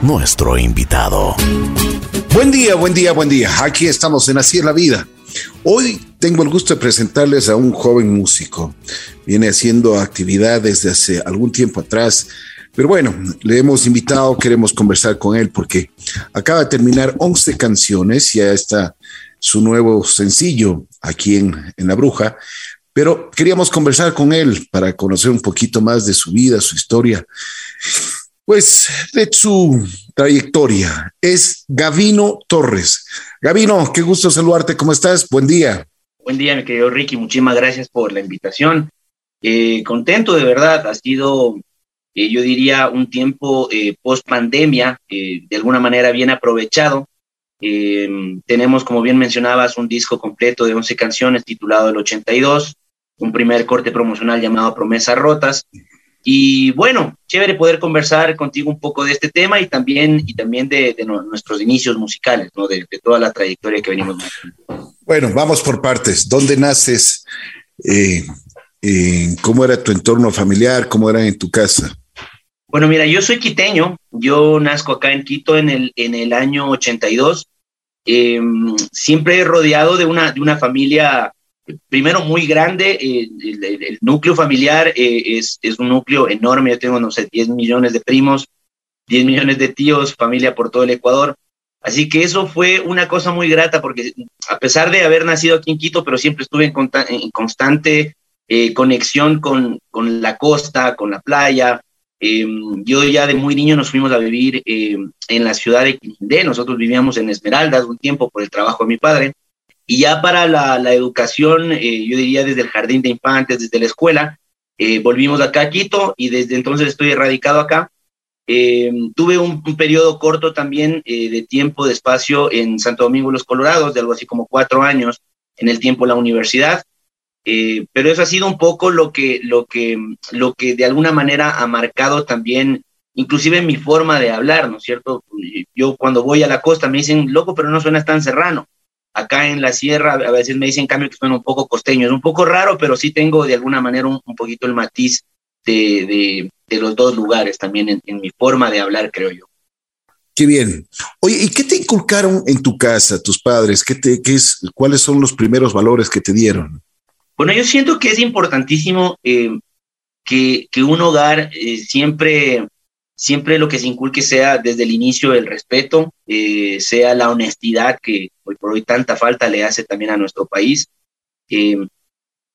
nuestro invitado. Buen día, buen día, buen día. Aquí estamos en Así es la vida. Hoy tengo el gusto de presentarles a un joven músico. Viene haciendo actividad desde hace algún tiempo atrás, pero bueno, le hemos invitado, queremos conversar con él porque acaba de terminar 11 canciones, ya está su nuevo sencillo aquí en, en La Bruja, pero queríamos conversar con él para conocer un poquito más de su vida, su historia, pues de su trayectoria. Es Gavino Torres. Gavino, qué gusto saludarte. ¿Cómo estás? Buen día. Buen día, mi querido Ricky. Muchísimas gracias por la invitación. Eh, contento de verdad. Ha sido, eh, yo diría, un tiempo eh, post pandemia, de alguna manera bien aprovechado. tenemos, como bien mencionabas, un disco completo de 11 canciones titulado El 82 un primer corte promocional llamado Promesas Rotas. Y bueno, chévere poder conversar contigo un poco de este tema y también, y también de, nuestros inicios musicales, ¿no? De, toda la trayectoria que venimos. Bueno, vamos por partes. ¿Dónde naces? Eh, eh, ¿Cómo era tu entorno familiar? ¿Cómo era en tu casa? Bueno, mira, yo soy quiteño. Yo nazco acá en Quito en el, en el año 82. Eh, siempre rodeado de una, de una familia primero muy grande, eh, el, núcleo familiar eh, es, es, un núcleo enorme, yo tengo, no sé, 10 millones de primos, 10 millones de tíos, familia por todo el Ecuador. Así que eso fue una cosa muy grata porque a pesar de haber nacido aquí en Quito, pero siempre estuve en, constante eh, conexión con, con, la costa, con la playa. Em, yo ya de muy niño nos fuimos a vivir em, en la ciudad de Quindé, nosotros vivíamos en Esmeraldas un tiempo por el trabajo de mi padre. Y ya para la, educación, eh, yo diría desde el jardín de infantes, desde la escuela, eh, volvimos acá a Quito y desde entonces estoy erradicado acá. Eh, tuve un, periodo corto también de tiempo, de espacio en Santo Domingo Los Colorados, de algo así como cuatro años, en el tiempo de la universidad. pero eso ha sido un poco lo que, lo, que, lo que de alguna manera ha marcado también, inclusive mi forma de hablar, ¿no es cierto? Yo cuando voy a la costa me dicen, loco, pero no suenas tan serrano acá en la sierra a veces me dicen cambio que suena un poco costeño. Es un poco raro, pero sí tengo de alguna manera un, poquito el matiz de, de, los dos lugares también en, mi forma de hablar, creo yo. Qué bien. Oye, ¿y qué te inculcaron en tu casa, tus padres? ¿Qué te, qué es, ¿Cuáles son los primeros valores que te dieron? Bueno, yo siento que es importantísimo eh, que, que, un hogar eh, siempre siempre lo que se inculque sea desde el inicio el respeto, eh, sea la honestidad que hoy por hoy tanta falta le hace también a nuestro país, eh,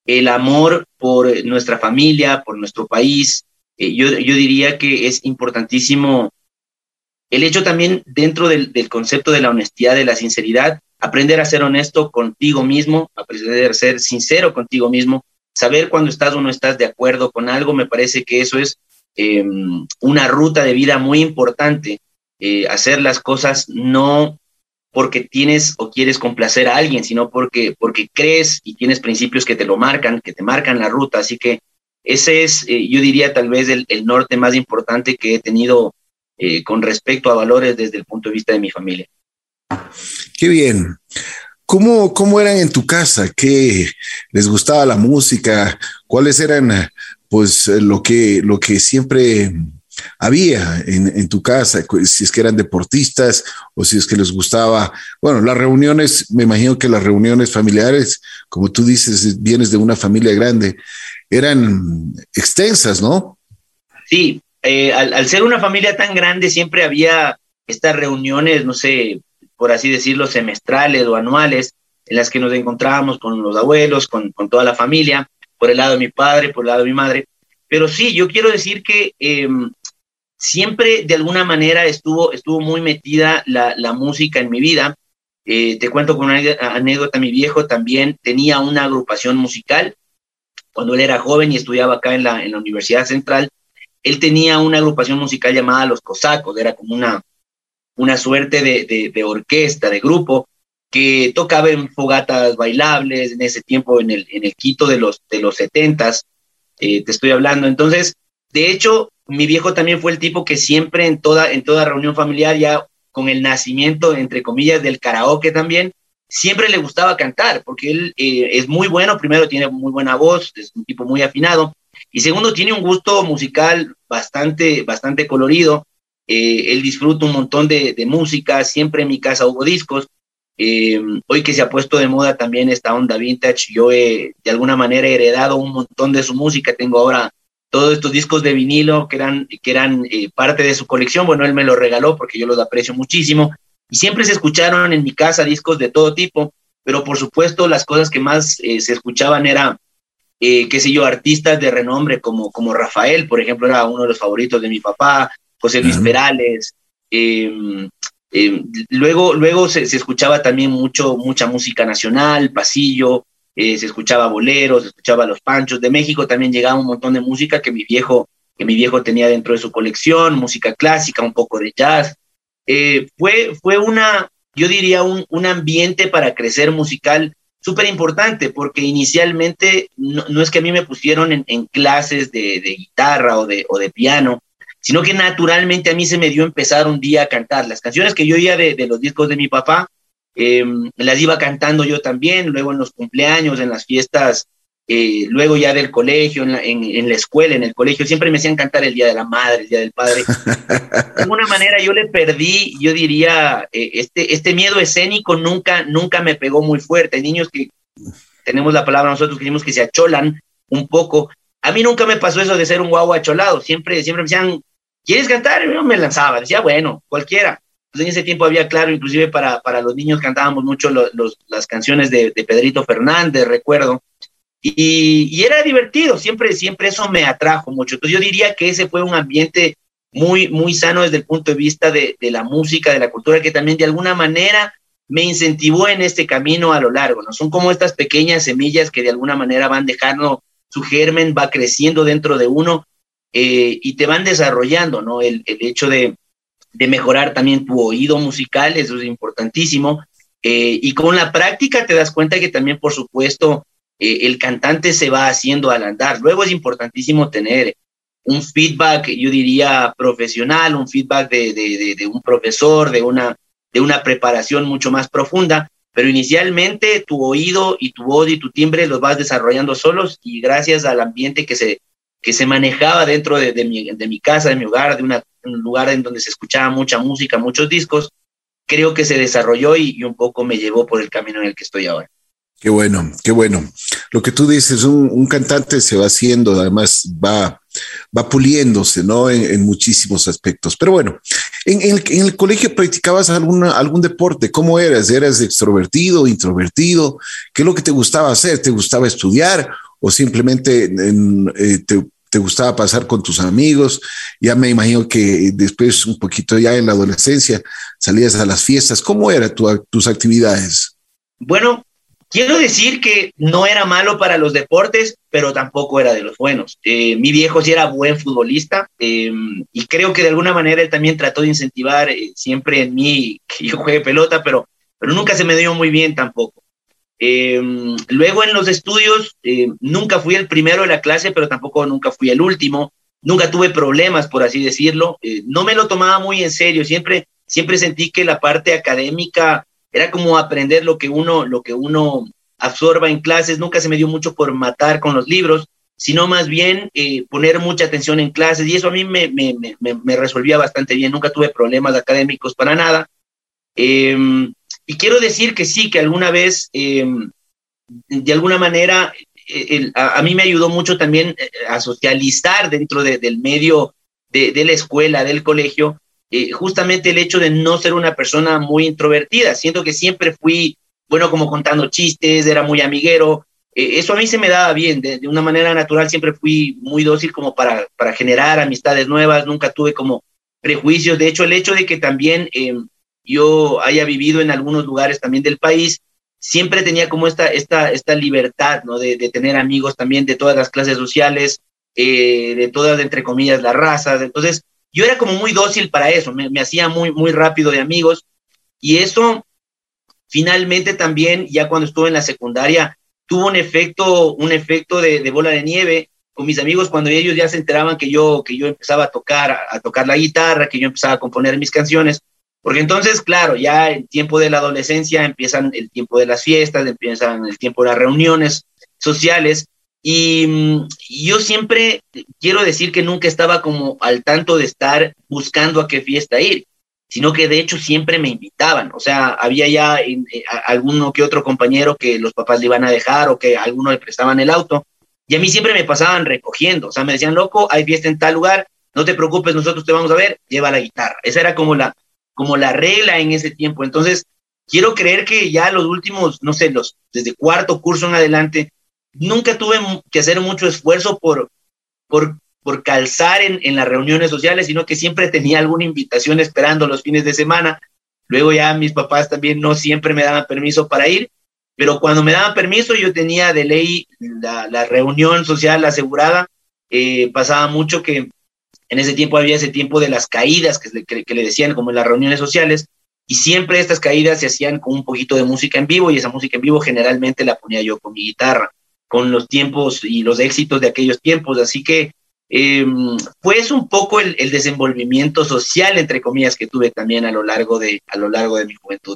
el amor por nuestra familia, por nuestro país. Eh, yo, yo, diría que es importantísimo el hecho también dentro del, del, concepto de la honestidad, de la sinceridad, aprender a ser honesto contigo mismo, aprender a ser sincero contigo mismo, saber cuando estás o no estás de acuerdo con algo, me parece que eso es Em, una ruta de vida muy importante, eh, hacer las cosas no porque tienes o quieres complacer a alguien, sino porque, porque crees y tienes principios que te lo marcan, que te marcan la ruta. Así que ese es, eh, yo diría, tal vez el, norte más importante que he tenido eh, con respecto a valores desde el punto de vista de mi familia. Qué bien. ¿Cómo, ¿Cómo eran en tu casa? ¿Qué les gustaba la música? ¿Cuáles eran pues eh, lo que, lo que siempre había en, tu casa, si es que eran deportistas o si es que les gustaba, bueno, las reuniones, me imagino que las reuniones familiares, como tú dices, vienes de una familia grande, eran extensas, ¿no? Sí, eh, al, ser una familia tan grande siempre había estas reuniones, no sé, por así decirlo, semestrales o anuales, en las que nos encontrábamos con los abuelos, con, con toda la familia por el lado de mi padre, por el lado de mi madre. Pero sí, yo quiero decir que em, siempre de alguna manera estuvo, estuvo muy metida la, la música en mi vida. Eh, te cuento con una anécdota, mi viejo también tenía una agrupación musical. Cuando él era joven y estudiaba acá en la, en la Universidad Central, él tenía una agrupación musical llamada Los Cosacos, era como una, una suerte de, de orquesta, de grupo, que tocaba en fogatas bailables en ese tiempo, en el, en el Quito de los, de los 70 eh, te estoy hablando. Entonces, de hecho, mi viejo también fue el tipo que siempre en toda, en toda reunión familiar, ya con el nacimiento, entre comillas, del karaoke también, siempre le gustaba cantar, porque él eh, es muy bueno, primero tiene muy buena voz, es un tipo muy afinado, Y segundo, tiene un gusto musical bastante, bastante colorido. Eh, él disfruta un montón de, música, siempre en mi casa hubo discos. Eh, hoy que se ha puesto de moda también esta onda vintage, yo he de alguna manera heredado un montón de su música. Tengo ahora todos estos discos de vinilo que eran, que eran eh, parte de su colección. Bueno, él me los regaló porque yo los aprecio muchísimo. Y siempre se escucharon en mi casa discos de todo tipo, pero por supuesto las cosas que más se escuchaban era eh, qué sé yo, artistas de renombre como, como Rafael, por ejemplo, era uno de los favoritos de mi papá, José Luis Perales. Em, luego luego se, escuchaba también mucho, mucha música nacional, pasillo, eh, se escuchaba boleros, se escuchaba los panchos. De México también llegaba un montón de música que mi viejo, que mi viejo tenía dentro de su colección, música clásica, un poco de jazz. Eh, fue, fue una, yo diría, un, un ambiente para crecer musical súper importante porque inicialmente no, es que a mí me pusieron en, clases de, guitarra o de, o de piano, sino que naturalmente a mí se me dio empezar un día a cantar. Las canciones que yo oía de, de los discos de mi papá, em, las iba cantando yo también, luego en los cumpleaños, en las fiestas eh, luego ya del colegio, en la, en, la, escuela, en el colegio, siempre me hacían cantar el Día de la Madre, el Día del Padre. de alguna manera yo le perdí, yo diría, eh, este, este miedo escénico nunca, nunca me pegó muy fuerte. Hay niños que tenemos la palabra nosotros que decimos que se acholan un poco. A mí nunca me pasó eso de ser un guau acholado. Siempre, siempre me decían, ¿quieres cantar? yo me lanzaba, decía, bueno, cualquiera. Pues en ese tiempo había, claro, inclusive para, para los niños cantábamos mucho los, las canciones de, de Pedrito Fernández, recuerdo y, era divertido, siempre, siempre eso me atrajo mucho. Entonces yo diría que ese fue un ambiente muy, muy sano desde el punto de vista de, la música, de la cultura, que también de alguna manera me incentivó en este camino a lo largo, ¿no? Son como estas pequeñas semillas que de alguna manera van dejando su germen, va creciendo dentro de uno eh, y te van desarrollando, ¿no? El, hecho de, mejorar también tu oído musical, eso es importantísimo. Eh, y con la práctica te das cuenta que también, por supuesto, eh, el cantante se va haciendo al andar. Luego es importantísimo tener un feedback, yo diría, profesional, un feedback de, un profesor, de una, de una preparación mucho más profunda, pero inicialmente tu oído y tu voz y tu timbre los vas desarrollando solos y gracias al ambiente que se, que se manejaba dentro de, mi, casa, de mi hogar, de un lugar en donde se escuchaba mucha música, muchos discos, creo que se desarrolló y un poco me llevó por el camino en el que estoy ahora. Qué bueno, qué bueno. Lo que tú dices, un, cantante se va haciendo, además va, va puliéndose, ¿no? En, muchísimos aspectos. Pero bueno, en, el, colegio practicabas alguna, algún deporte. ¿Cómo eras? ¿Eras extrovertido, introvertido? ¿Qué es lo que te gustaba hacer? ¿Te gustaba estudiar o simplemente eh, te, gustaba pasar con tus amigos? Ya me imagino que después, un poquito ya en la adolescencia, salías a las fiestas. ¿Cómo eran tus actividades? Bueno, Quiero decir que no era malo para los deportes, pero tampoco era de los buenos. Eh, mi viejo sí era buen futbolista em, y creo que de alguna manera él también trató de incentivar eh, siempre en mí que yo juegue pelota, pero, pero nunca se me dio muy bien tampoco. Em, luego en los estudios em, nunca fui el primero de la clase, pero tampoco nunca fui el último. Nunca tuve problemas, por así decirlo. Eh, no me lo tomaba muy en serio. Siempre, siempre sentí que la parte académica era como aprender lo que uno, lo que uno absorba en clases, nunca se me dio mucho por matar con los libros, sino más bien eh, poner mucha atención en clases y eso a mí me, me, me, resolvía bastante bien, nunca tuve problemas académicos para nada. Em, y quiero decir que sí, que alguna vez, em, de alguna manera, eh, a, mí me ayudó mucho también eh, a socializar dentro del medio de, de la escuela, del colegio, eh, justamente el hecho de no ser una persona muy introvertida. Siento que siempre fui, bueno, como contando chistes, era muy amiguero. Eh, eso a mí se me daba bien, de, una manera natural siempre fui muy dócil como para, para generar amistades nuevas, nunca tuve como prejuicios. De hecho, el hecho de que también em, yo haya vivido en algunos lugares también del país, siempre tenía como esta, esta, esta libertad, ¿no? De, de tener amigos también de todas las clases sociales, eh, de todas, entre comillas, las razas. Entonces, yo era como muy dócil para eso, me, hacía muy, muy rápido de amigos y eso finalmente también, ya cuando estuve en la secundaria, tuvo un efecto, un efecto de, bola de nieve con mis amigos cuando ellos ya se enteraban que yo, que yo empezaba a tocar, a, tocar la guitarra, que yo empezaba a componer mis canciones, porque entonces, claro, ya el tiempo de la adolescencia empiezan el tiempo de las fiestas, empiezan el tiempo de las reuniones sociales, Y mm, yo siempre quiero decir que nunca estaba como al tanto de estar buscando a qué fiesta ir, sino que de hecho siempre me invitaban. O sea, había ya eh, alguno que otro compañero que los papás le iban a dejar o que alguno le prestaban el auto. Y a mí siempre me pasaban recogiendo. O sea, me decían, loco, hay fiesta en tal lugar, no te preocupes, nosotros te vamos a ver, lleva la guitarra. Esa era como la, como la regla en ese tiempo. Entonces, quiero creer que ya los últimos, no sé, los desde cuarto curso en adelante, nunca tuve que hacer mucho esfuerzo por, por, por calzar en, en las reuniones sociales, sino que siempre tenía alguna invitación esperando los fines de semana. Luego ya mis papás también no siempre me daban permiso para ir, pero cuando me daban permiso yo tenía de ley la, la reunión social asegurada. Eh, pasaba mucho que en ese tiempo había ese tiempo de las caídas que, le decían como en las reuniones sociales, y siempre estas caídas se hacían con un poquito de música en vivo y esa música en vivo generalmente la ponía yo con mi guitarra, con los tiempos y los éxitos de aquellos tiempos. Así que eh, pues un poco el, el, desenvolvimiento social, entre comillas, que tuve también a lo largo de, a lo largo de mi juventud.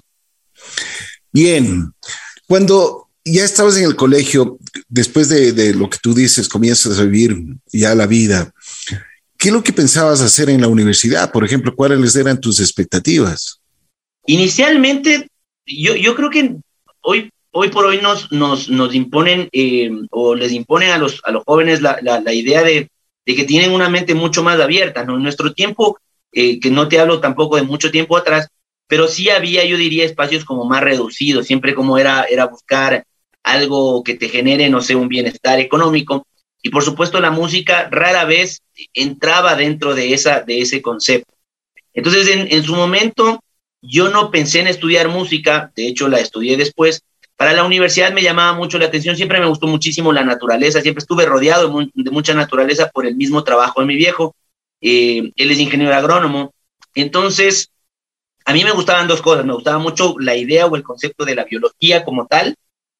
Bien, cuando ya estabas en el colegio, después de, de lo que tú dices, comienzas a vivir ya la vida. ¿Qué es lo que pensabas hacer en la universidad? Por ejemplo, ¿cuáles eran tus expectativas? Inicialmente, yo, creo que hoy, hoy por hoy nos, nos, nos imponen eh, o les imponen a los, a los jóvenes la, la, la idea de, de, que tienen una mente mucho más abierta. ¿no? En nuestro tiempo, eh, que no te hablo tampoco de mucho tiempo atrás, pero sí había, yo diría, espacios como más reducidos, siempre como era, era buscar algo que te genere, no sé, un bienestar económico. Y por supuesto la música rara vez entraba dentro de, esa, de ese concepto. Entonces, en, en su momento, yo no pensé en estudiar música, de hecho la estudié después. Para la universidad me llamaba mucho la atención, siempre me gustó muchísimo la naturaleza, siempre estuve rodeado de, mucha naturaleza por el mismo trabajo de mi viejo. Eh, él es ingeniero agrónomo. Entonces, a mí me gustaban dos cosas, me gustaba mucho la idea o el concepto de la biología como tal,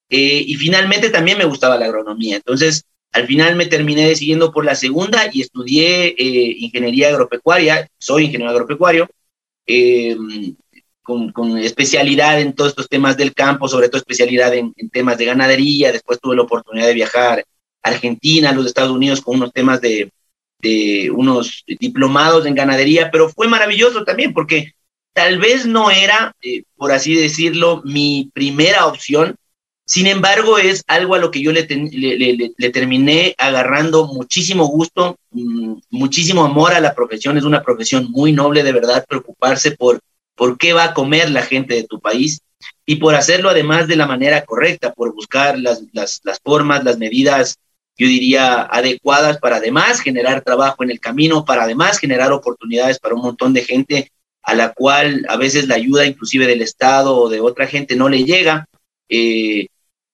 eh, y finalmente también me gustaba la agronomía. Entonces, al final me terminé decidiendo por la segunda y estudié eh, ingeniería agropecuaria, soy ingeniero agropecuario, eh, con, especialidad en todos estos temas del campo, sobre todo especialidad en, temas de ganadería. Después tuve la oportunidad de viajar a Argentina, a los Estados Unidos con unos temas de, de unos diplomados en ganadería, pero fue maravilloso también porque tal vez no era, eh, por así decirlo, mi primera opción. Sin embargo, es algo a lo que yo le, terminé agarrando muchísimo gusto, mmm, muchísimo amor a la profesión. Es una profesión muy noble, de verdad, preocuparse por por qué va a comer la gente de tu país y por hacerlo además de la manera correcta, por buscar las, las, las formas, las medidas, yo diría, adecuadas para además generar trabajo en el camino, para además generar oportunidades para un montón de gente a la cual a veces la ayuda inclusive del Estado o de otra gente no le llega. Eh,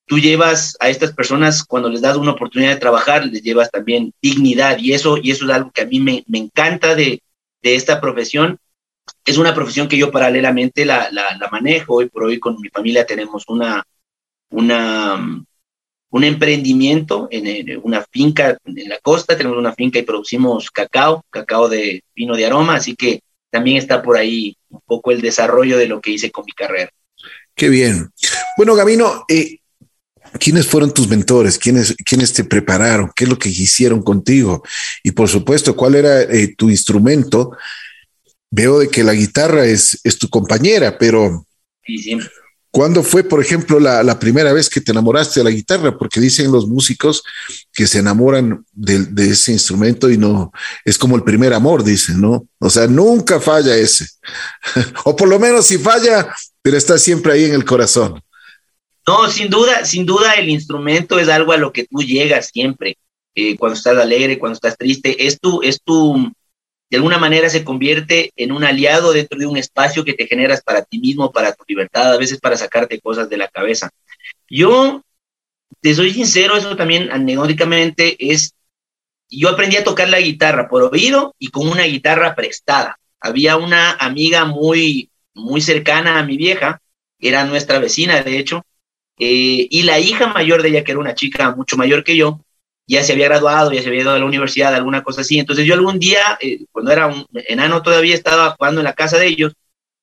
tú llevas a estas personas, cuando les das una oportunidad de trabajar, les llevas también dignidad y eso, y eso es algo que a mí me, me encanta de, de esta profesión es una profesión que yo paralelamente la, la, la, manejo. Hoy por hoy con mi familia tenemos una, una, un emprendimiento en, en, una finca en la costa, tenemos una finca y producimos cacao, cacao de vino de aroma, así que también está por ahí un poco el desarrollo de lo que hice con mi carrera. Qué bien. Bueno, Gabino, eh, ¿quiénes fueron tus mentores? ¿Quiénes, ¿Quiénes te prepararon? ¿Qué es lo que hicieron contigo? Y por supuesto, ¿cuál era eh, tu instrumento? veo de que la guitarra es, es tu compañera, pero sí, sí. ¿cuándo fue, por ejemplo, la, la, primera vez que te enamoraste de la guitarra? Porque dicen los músicos que se enamoran de, de, ese instrumento y no, es como el primer amor, dicen, ¿no? O sea, nunca falla ese. o por lo menos si falla, pero está siempre ahí en el corazón. No, sin duda, sin duda el instrumento es algo a lo que tú llegas siempre. Eh, cuando estás alegre, cuando estás triste, es tu, es tu, de alguna manera se convierte en un aliado dentro de un espacio que te generas para ti mismo, para tu libertad, a veces para sacarte cosas de la cabeza. Yo, te soy sincero, eso también anecdóticamente es, yo aprendí a tocar la guitarra por oído y con una guitarra prestada. Había una amiga muy, muy cercana a mi vieja, era nuestra vecina, de hecho, eh, y la hija mayor de ella, que era una chica mucho mayor que yo, ya se había graduado, ya se había ido a la universidad, alguna cosa así. Entonces yo algún día, eh, cuando era un enano todavía, estaba jugando en la casa de ellos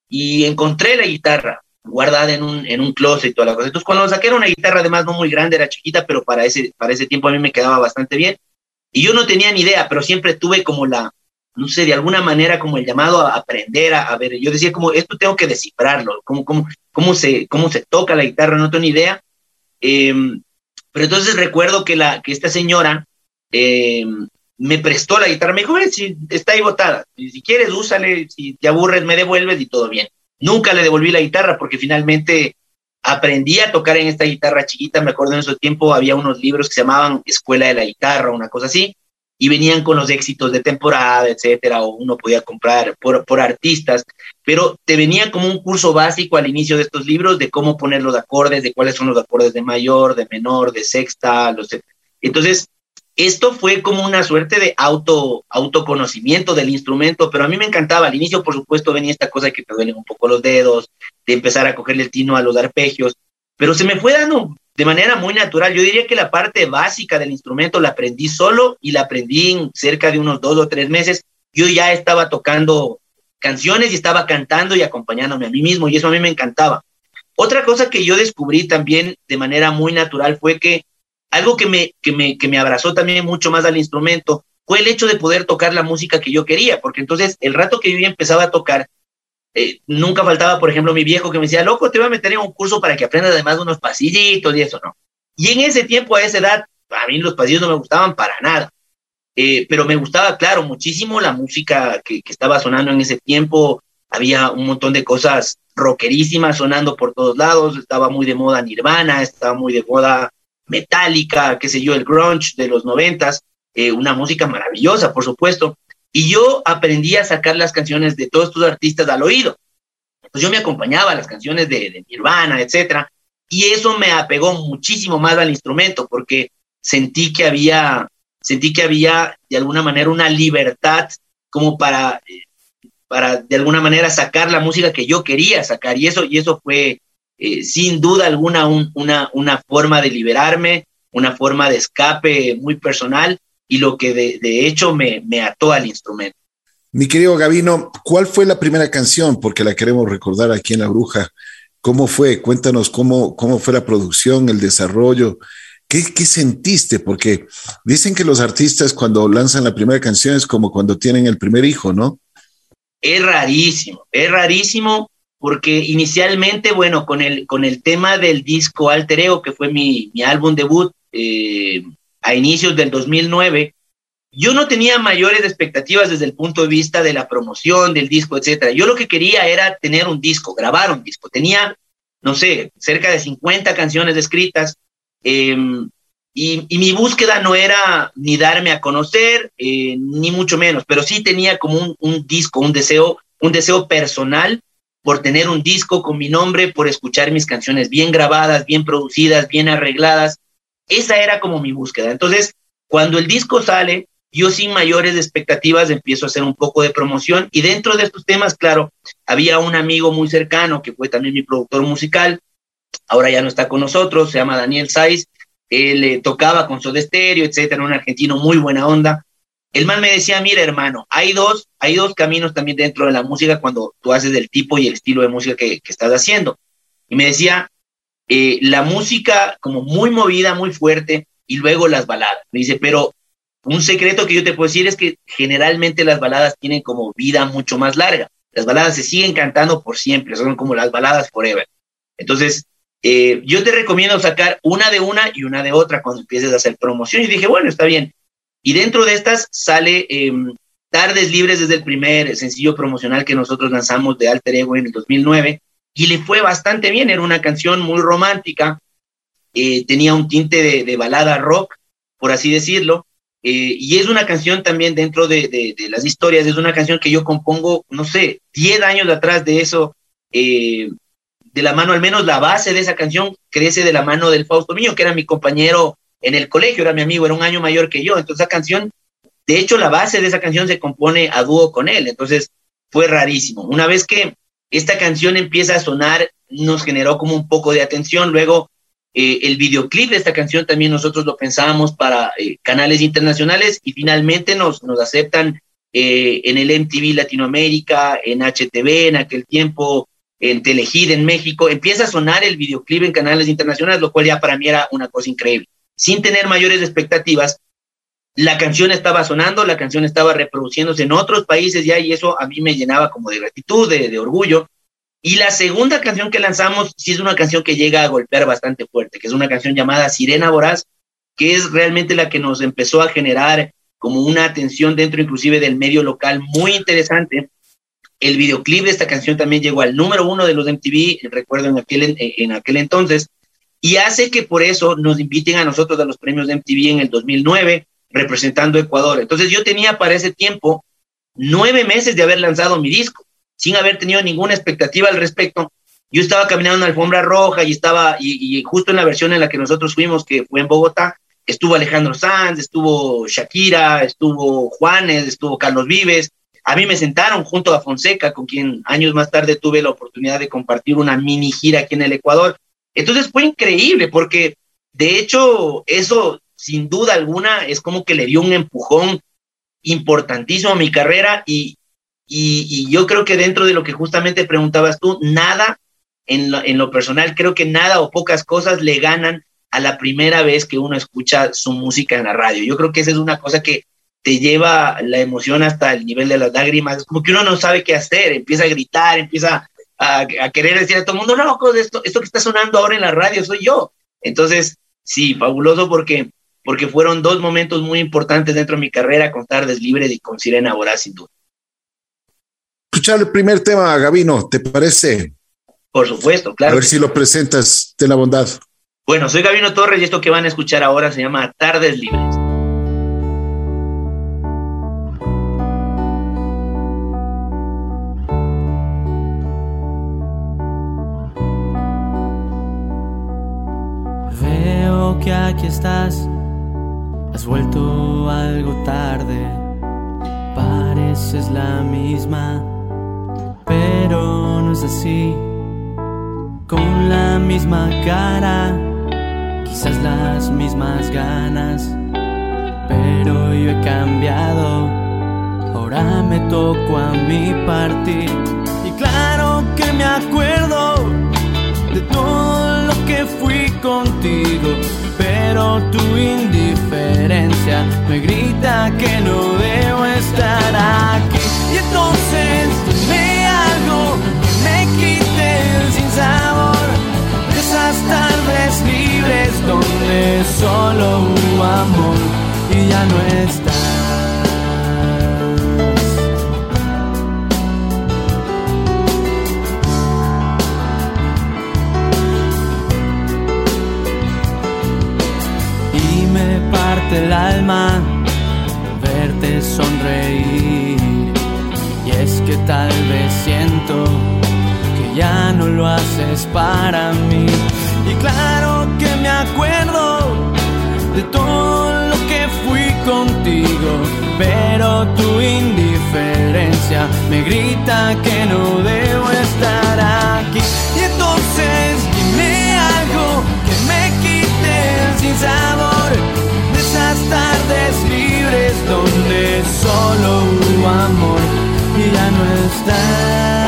y encontré la guitarra guardada en un, en un closet y toda la cosa. Entonces, cuando saqué era una guitarra, además no muy grande, era chiquita, pero para ese, para ese tiempo a mí me quedaba bastante bien. Y yo no tenía ni idea, pero siempre tuve como la, no sé, de alguna manera como el llamado a aprender a, ver. Yo decía como, esto tengo que descifrarlo, cómo, cómo, cómo, se, cómo se toca la guitarra, no tengo ni idea. Em, pero entonces recuerdo que, la, que esta señora em, me prestó la guitarra, me dijo, si está ahí botada, si quieres úsale, si te aburres me devuelves y todo bien. Nunca le devolví la guitarra porque finalmente aprendí a tocar en esta guitarra chiquita. Me acuerdo en ese tiempo había unos libros que se llamaban Escuela de la Guitarra, una cosa así, y venían con los éxitos de temporada, etcétera, o uno podía comprar por, por artistas, pero te venía como un curso básico al inicio de estos libros de cómo poner los acordes, de cuáles son los acordes de mayor, de menor, de sexta, los... Entonces, esto fue como una suerte de auto, autoconocimiento del instrumento, pero a mí me encantaba. Al inicio, por supuesto, venía esta cosa que te duelen un poco los dedos, de empezar a cogerle el tino a los arpegios, pero se me fue dando de manera muy natural. Yo diría que la parte básica del instrumento la aprendí solo y la aprendí en cerca de unos dos o tres meses. Yo ya estaba tocando canciones y estaba cantando y acompañándome a mí mismo y eso a mí me encantaba. Otra cosa que yo descubrí también de manera muy natural fue que algo que me, que me, que me abrazó también mucho más al instrumento fue el hecho de poder tocar la música que yo quería, porque entonces el rato que yo ya empezaba a tocar, eh, nunca faltaba, por ejemplo, mi viejo que me decía, loco, te voy a meter en un curso para que aprendas además unos pasillitos y eso, ¿no? Y en ese tiempo, a esa edad, a mí los pasillos no me gustaban para nada, eh, pero me gustaba, claro, muchísimo la música que, estaba sonando en ese tiempo, había un montón de cosas rockerísimas sonando por todos lados, estaba muy de moda Nirvana, estaba muy de moda metálica, qué sé yo, el grunge de los noventas, eh, una música maravillosa, por supuesto. Y yo aprendí a sacar las canciones de todos estos artistas al oído. Pues yo me acompañaba a las canciones de, Nirvana, etcétera, y eso me apegó muchísimo más al instrumento porque sentí que había, sentí que había de alguna manera una libertad como para, eh, para de alguna manera sacar la música que yo quería sacar y eso, y eso fue eh, sin duda alguna una, una forma de liberarme, una forma de escape muy personal y lo que de, hecho me, me ató al instrumento. Mi querido Gavino, ¿cuál fue la primera canción? Porque la queremos recordar aquí en La Bruja. ¿Cómo fue? Cuéntanos cómo, cómo fue la producción, el desarrollo. ¿Qué, ¿Qué sentiste? Porque dicen que los artistas cuando lanzan la primera canción es como cuando tienen el primer hijo, ¿no? Es rarísimo, es rarísimo porque inicialmente, bueno, con el, con el tema del disco Alter Ego, que fue mi, mi álbum debut eh, a inicios del 2009, yo no tenía mayores expectativas desde el punto de vista de la promoción del disco, etcétera. Yo lo que quería era tener un disco, grabar un disco. Tenía, no sé, cerca de 50 canciones escritas. Em, y, y, mi búsqueda no era ni darme a conocer, eh, ni mucho menos, pero sí tenía como un, un disco, un deseo, un deseo personal por tener un disco con mi nombre, por escuchar mis canciones bien grabadas, bien producidas, bien arregladas. Esa era como mi búsqueda. Entonces, cuando el disco sale, yo sin mayores expectativas empiezo a hacer un poco de promoción y dentro de estos temas, claro, había un amigo muy cercano que fue también mi productor musical, ahora ya no está con nosotros, se llama Daniel Saiz, él eh, tocaba con Soda Stereo, etcétera, un argentino muy buena onda, el man me decía, mira hermano, hay dos, hay dos caminos también dentro de la música cuando tú haces el tipo y el estilo de música que, estás haciendo. Y me decía, eh, la música como muy movida, muy fuerte, y luego las baladas. Me dice, pero un secreto que yo te puedo decir es que generalmente las baladas tienen como vida mucho más larga. Las baladas se siguen cantando por siempre, son como las baladas forever. Entonces, eh, yo te recomiendo sacar una de una y una de otra cuando empieces a hacer promoción. Y dije, bueno, está bien. Y dentro de estas sale em, Tardes Libres desde el primer sencillo promocional que nosotros lanzamos de Alter Ego en el 2009 y le fue bastante bien, era una canción muy romántica, eh, tenía un tinte de, balada rock, por así decirlo, eh, y es una canción también dentro de, las historias, es una canción que yo compongo, no sé, 10 años atrás de eso, eh, de la mano, al menos la base de esa canción crece de la mano del Fausto Miño, que era mi compañero en el colegio, era mi amigo, era un año mayor que yo, entonces esa canción, de hecho la base de esa canción se compone a dúo con él, entonces fue rarísimo. Una vez que esta canción empieza a sonar, nos generó como un poco de atención, luego eh, el videoclip de esta canción también nosotros lo pensábamos para eh, canales internacionales y finalmente nos, aceptan eh, en el MTV Latinoamérica, en HTV en aquel tiempo, en Telehit en México, empieza a sonar el videoclip en canales internacionales, lo cual ya para mí era una cosa increíble. Sin tener mayores expectativas, la canción estaba sonando, la canción estaba reproduciéndose en otros países ya y eso a mí me llenaba como de gratitud, de, orgullo. Y la segunda canción que lanzamos sí es una canción que llega a golpear bastante fuerte, que es una canción llamada Sirena Voraz, que es realmente la que nos empezó a generar como una atención dentro inclusive del medio local muy interesante. El videoclip de esta canción también llegó al número uno de los MTV, recuerdo en aquel, en aquel entonces, y hace que por eso nos inviten a nosotros a los premios de MTV en el 2009 representando Ecuador. Entonces yo tenía para ese tiempo nueve meses de haber lanzado mi disco, sin haber tenido ninguna expectativa al respecto. Yo estaba caminando en la alfombra roja y estaba, y, justo en la versión en la que nosotros fuimos, que fue en Bogotá, estuvo Alejandro Sanz, estuvo Shakira, estuvo Juanes, estuvo Carlos Vives. A mí me sentaron junto a Fonseca, con quien años más tarde tuve la oportunidad de compartir una mini gira aquí en el Ecuador. Entonces fue increíble porque de hecho eso sin duda alguna es como que le dio un empujón importantísimo a mi carrera y, y, yo creo que dentro de lo que justamente preguntabas tú, nada en lo, en lo personal, creo que nada o pocas cosas le ganan a la primera vez que uno escucha su música en la radio. Yo creo que esa es una cosa que te lleva la emoción hasta el nivel de las lágrimas. Es como que uno no sabe qué hacer, empieza a gritar, empieza a, querer decir a todo el mundo, no, esto, esto que está sonando ahora en la radio soy yo. Entonces, sí, fabuloso porque porque fueron dos momentos muy importantes dentro de mi carrera con Tardes Libre y con Sirena Voraz, sin duda. Escuchar el primer tema, Gabino, ¿te parece? Por supuesto, claro. A ver si lo presentas, de la bondad. Bueno, soy Gabino Torres y esto que van a escuchar ahora se llama Tardes Libres. Veo que aquí estás Has vuelto algo tarde, pareces la misma, pero no es así. Con la misma cara, quizás las mismas ganas, pero yo he cambiado. Ahora me toco a mí partir. Y claro que me acuerdo de todo lo que fui contigo pero tu indiferencia me grita que no debo estar aquí. Y entonces dime algo que me quite el sinsabor de esas tardes libres donde solo hubo amor y ya no está. El alma verte sonreír. Y es que tal vez siento que ya no lo haces para mí. Y claro que me acuerdo de todo lo que fui contigo, pero tu indiferencia me grita que no debo estar aquí. Y entonces dime algo que me quite el sinsabor tardes libres donde solo hubo amor y ya no está.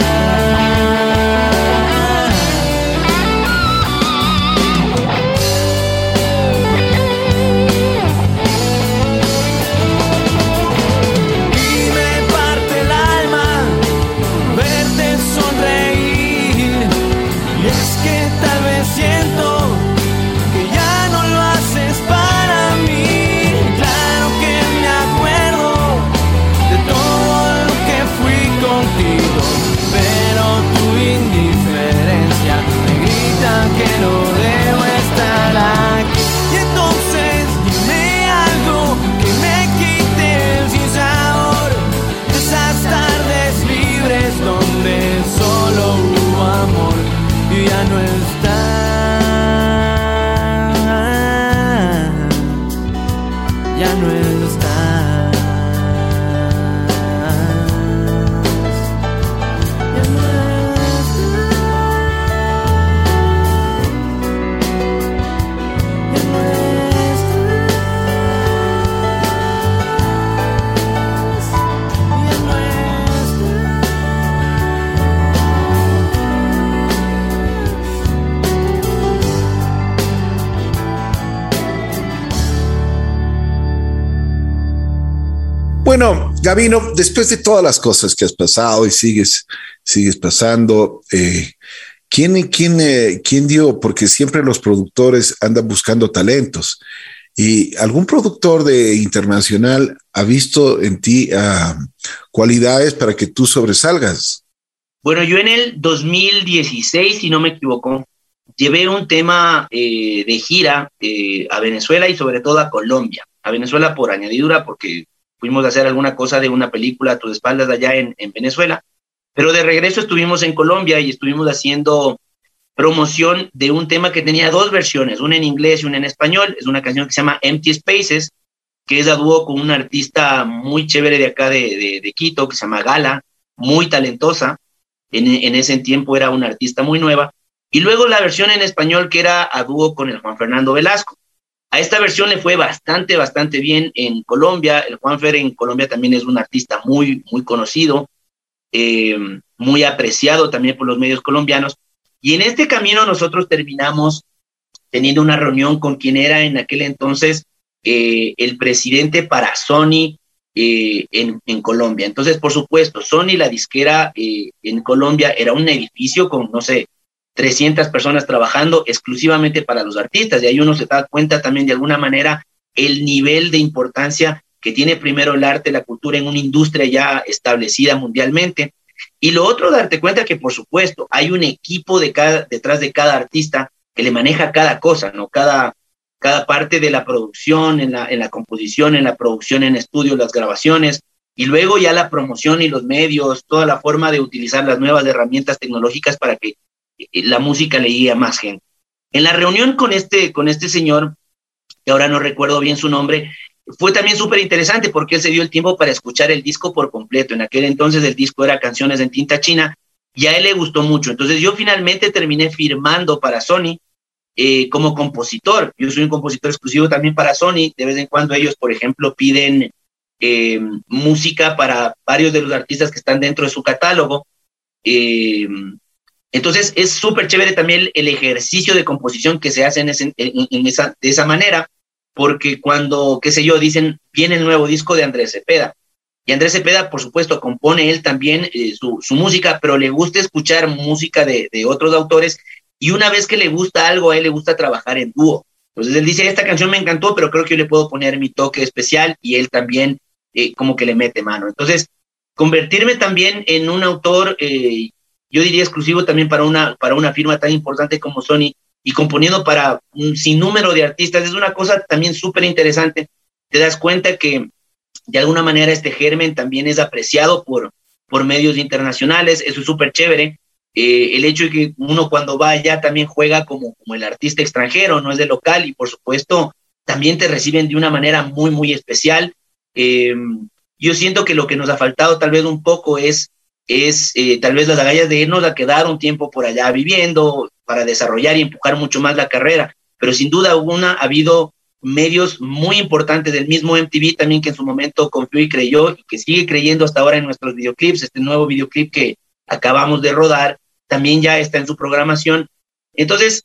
Gabino, después de todas las cosas que has pasado y sigues, sigues pasando, eh, ¿quién, quién, eh, ¿quién dio? Porque siempre los productores andan buscando talentos. ¿Y algún productor de internacional ha visto en ti uh, cualidades para que tú sobresalgas? Bueno, yo en el 2016, si no me equivoco, llevé un tema eh, de gira eh, a Venezuela y sobre todo a Colombia. A Venezuela por añadidura, porque fuimos a hacer alguna cosa de una película a tus espaldas allá en, en Venezuela. Pero de regreso estuvimos en Colombia y estuvimos haciendo promoción de un tema que tenía dos versiones, una en inglés y una en español. Es una canción que se llama Empty Spaces, que es a dúo con una artista muy chévere de acá de, de, Quito, que se llama Gala, muy talentosa. En, en, ese tiempo era una artista muy nueva. Y luego la versión en español que era a dúo con el Juan Fernando Velasco. A esta versión le fue bastante, bastante bien en Colombia. El Juan Fer en Colombia también es un artista muy, muy conocido, eh, muy apreciado también por los medios colombianos. Y en este camino nosotros terminamos teniendo una reunión con quien era en aquel entonces eh, el presidente para Sony eh, en, en, Colombia. Entonces, por supuesto, Sony, la disquera eh, en Colombia, era un edificio con, no sé, 300 personas trabajando exclusivamente para los artistas. Y ahí uno se da cuenta también de alguna manera el nivel de importancia que tiene primero el arte, la cultura en una industria ya establecida mundialmente. Y lo otro, darte cuenta que, por supuesto, hay un equipo de cada, detrás de cada artista que le maneja cada cosa, ¿no? Cada, cada parte de la producción, en la, en la composición, en la producción en estudio, las grabaciones, y luego ya la promoción y los medios, toda la forma de utilizar las nuevas herramientas tecnológicas para que la música le llegue más gente. En la reunión con este, con este señor, que ahora no recuerdo bien su nombre, fue también súper interesante porque él se dio el tiempo para escuchar el disco por completo. En aquel entonces el disco era Canciones en Tinta China y a él le gustó mucho. Entonces yo finalmente terminé firmando para Sony eh, como compositor. Yo soy un compositor exclusivo también para Sony. De vez en cuando ellos, por ejemplo, piden eh, música para varios de los artistas que están dentro de su catálogo. Eh, entonces es súper chévere también el ejercicio de composición que se hace en, esa, de esa manera porque cuando, qué sé yo, dicen, viene el nuevo disco de Andrés Cepeda. Y Andrés Cepeda, por supuesto, compone él también eh, su, música, pero le gusta escuchar música de, de, otros autores. Y una vez que le gusta algo, a él le gusta trabajar en dúo. Entonces él dice, esta canción me encantó, pero creo que yo le puedo poner mi toque especial y él también eh, como que le mete mano. Entonces, convertirme también en un autor, eh, yo diría exclusivo también para una, para una firma tan importante como Sony, y componiendo para un sinnúmero de artistas. Es una cosa también súper interesante. Te das cuenta que de alguna manera este germen también es apreciado por, por medios internacionales. Eso es súper chévere. Eh, el hecho de que uno cuando va allá también juega como, como el artista extranjero, no es de local y por supuesto también te reciben de una manera muy, muy especial. Eh, yo siento que lo que nos ha faltado tal vez un poco es, es eh, tal vez las agallas de irnos a quedar un tiempo por allá viviendo, para desarrollar y empujar mucho más la carrera. Pero sin duda alguna ha habido medios muy importantes del mismo MTV también que en su momento confió y creyó y que sigue creyendo hasta ahora en nuestros videoclips. Este nuevo videoclip que acabamos de rodar también ya está en su programación. Entonces,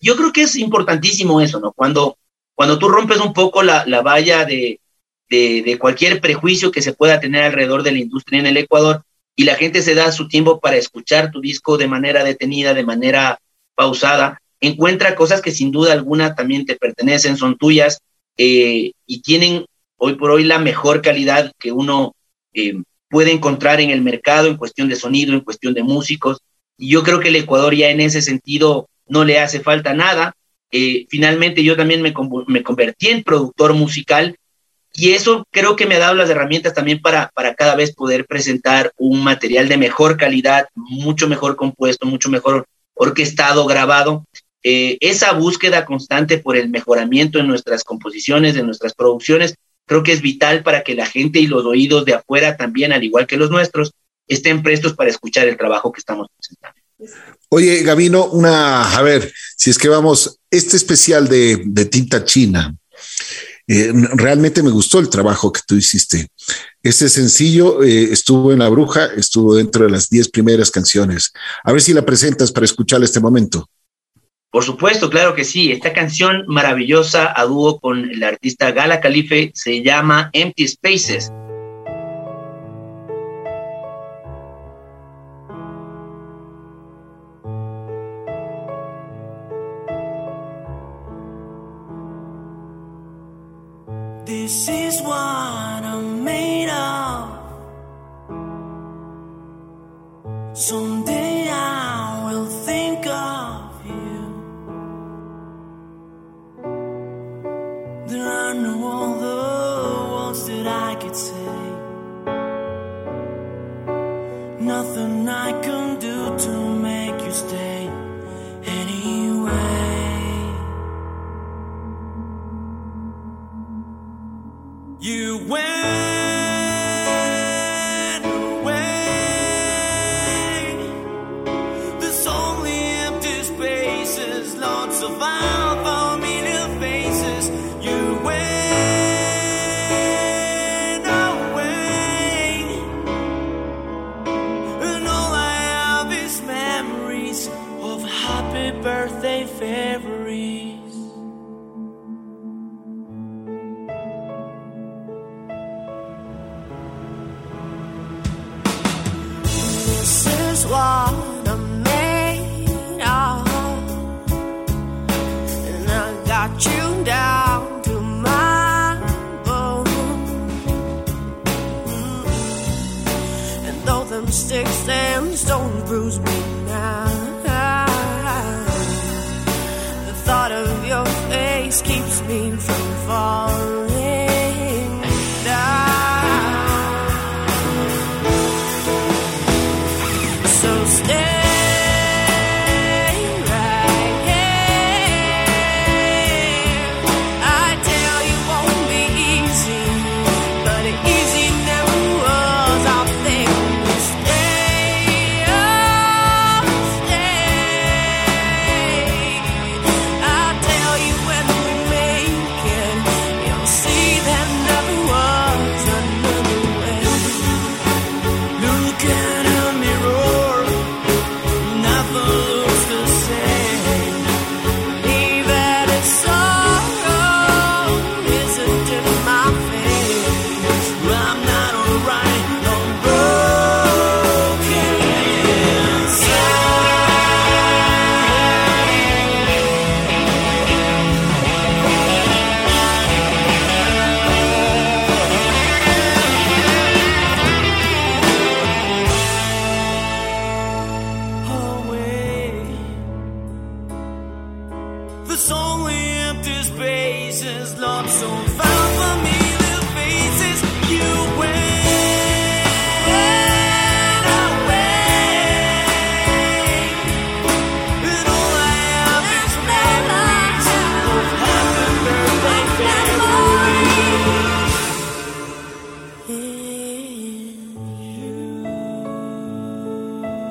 yo creo que es importantísimo eso, ¿no? Cuando, cuando tú rompes un poco la, la valla de, de, de cualquier prejuicio que se pueda tener alrededor de la industria en el Ecuador y la gente se da su tiempo para escuchar tu disco de manera detenida, de manera pausada, encuentra cosas que sin duda alguna también te pertenecen, son tuyas eh, y tienen hoy por hoy la mejor calidad que uno eh, puede encontrar en el mercado en cuestión de sonido, en cuestión de músicos. Y yo creo que el Ecuador ya en ese sentido no le hace falta nada. Eh, finalmente yo también me, me convertí en productor musical y eso creo que me ha dado las herramientas también para, para cada vez poder presentar un material de mejor calidad, mucho mejor compuesto, mucho mejor orquestado, grabado, eh, esa búsqueda constante por el mejoramiento en nuestras composiciones, en nuestras producciones, creo que es vital para que la gente y los oídos de afuera también, al igual que los nuestros, estén prestos para escuchar el trabajo que estamos presentando. Oye, Gabino, una, a ver, si es que vamos, este especial de, de tinta china, eh, realmente me gustó el trabajo que tú hiciste. Este sencillo eh, estuvo en La Bruja, estuvo dentro de las 10 primeras canciones. A ver si la presentas para escuchar este momento. Por supuesto, claro que sí. Esta canción maravillosa a dúo con el artista Gala Calife se llama Empty Spaces. This is what I'm made of. Someday I will think of you. There are no other words that I could say. Nothing I can do to make you stay You went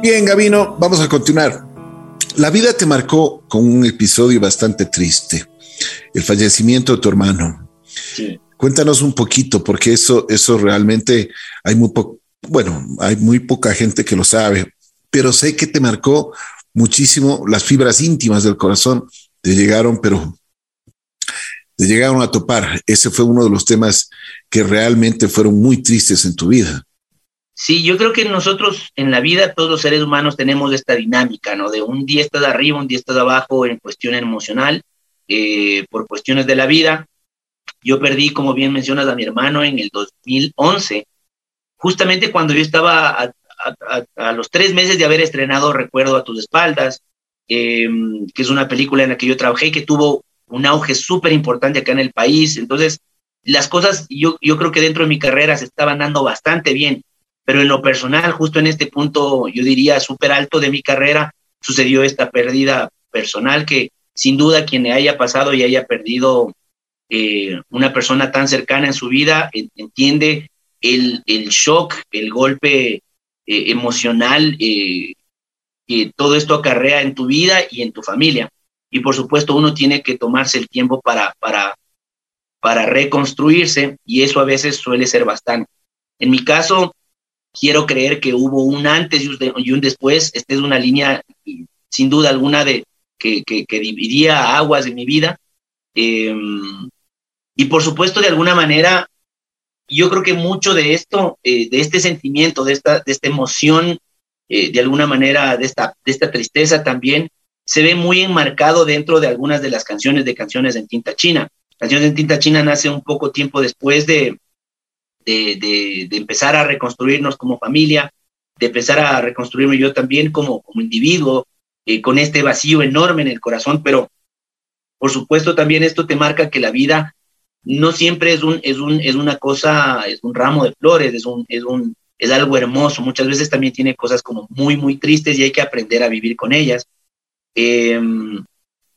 Bien, Gabino, vamos a continuar. La vida te marcó con un episodio bastante triste, el fallecimiento de tu hermano. Sí. Cuéntanos un poquito, porque eso, eso realmente hay muy poco, bueno, hay muy poca gente que lo sabe, pero sé que te marcó muchísimo las fibras íntimas del corazón, te llegaron, pero te llegaron a topar. Ese fue uno de los temas que realmente fueron muy tristes en tu vida. Sí, yo creo que nosotros en la vida, todos los seres humanos tenemos esta dinámica, ¿no? De un día estás arriba, un día estás abajo en cuestión emocional, eh, por cuestiones de la vida. Yo perdí, como bien mencionas, a mi hermano en el 2011, justamente cuando yo estaba a, los tres meses de haber estrenado Recuerdo a tus espaldas, eh, que es una película en la que yo trabajé que tuvo un auge súper importante acá en el país. Entonces, las cosas yo, yo creo que dentro de mi carrera se estaban dando bastante bien pero en lo personal, justo en este punto, yo diría súper alto de mi carrera, sucedió esta pérdida personal que sin duda quien le haya pasado y haya perdido eh, una persona tan cercana en su vida, entiende el, el shock, el golpe eh, emocional eh, que todo esto acarrea en tu vida y en tu familia. Y por supuesto uno tiene que tomarse el tiempo para, para, para reconstruirse y eso a veces suele ser bastante. En mi caso, quiero creer que hubo un antes y un después. Esta es una línea, sin duda alguna, de, que, que, que dividía aguas de mi vida. Eh, y por supuesto, de alguna manera, yo creo que mucho de esto, eh, de este sentimiento, de esta, de esta emoción, eh, de alguna manera, de esta, de esta tristeza también, se ve muy enmarcado dentro de algunas de las canciones de canciones en tinta china. Canciones en Tinta China nace un poco tiempo después de, de, de, empezar a reconstruirnos como familia, de empezar a reconstruirme yo también como, como individuo, eh, con este vacío enorme en el corazón, pero por supuesto también esto te marca que la vida no siempre es, un, es, un, es una cosa, es un ramo de flores, es, un, es, un, es algo hermoso, muchas veces también tiene cosas como muy, muy tristes y hay que aprender a vivir con ellas. Em,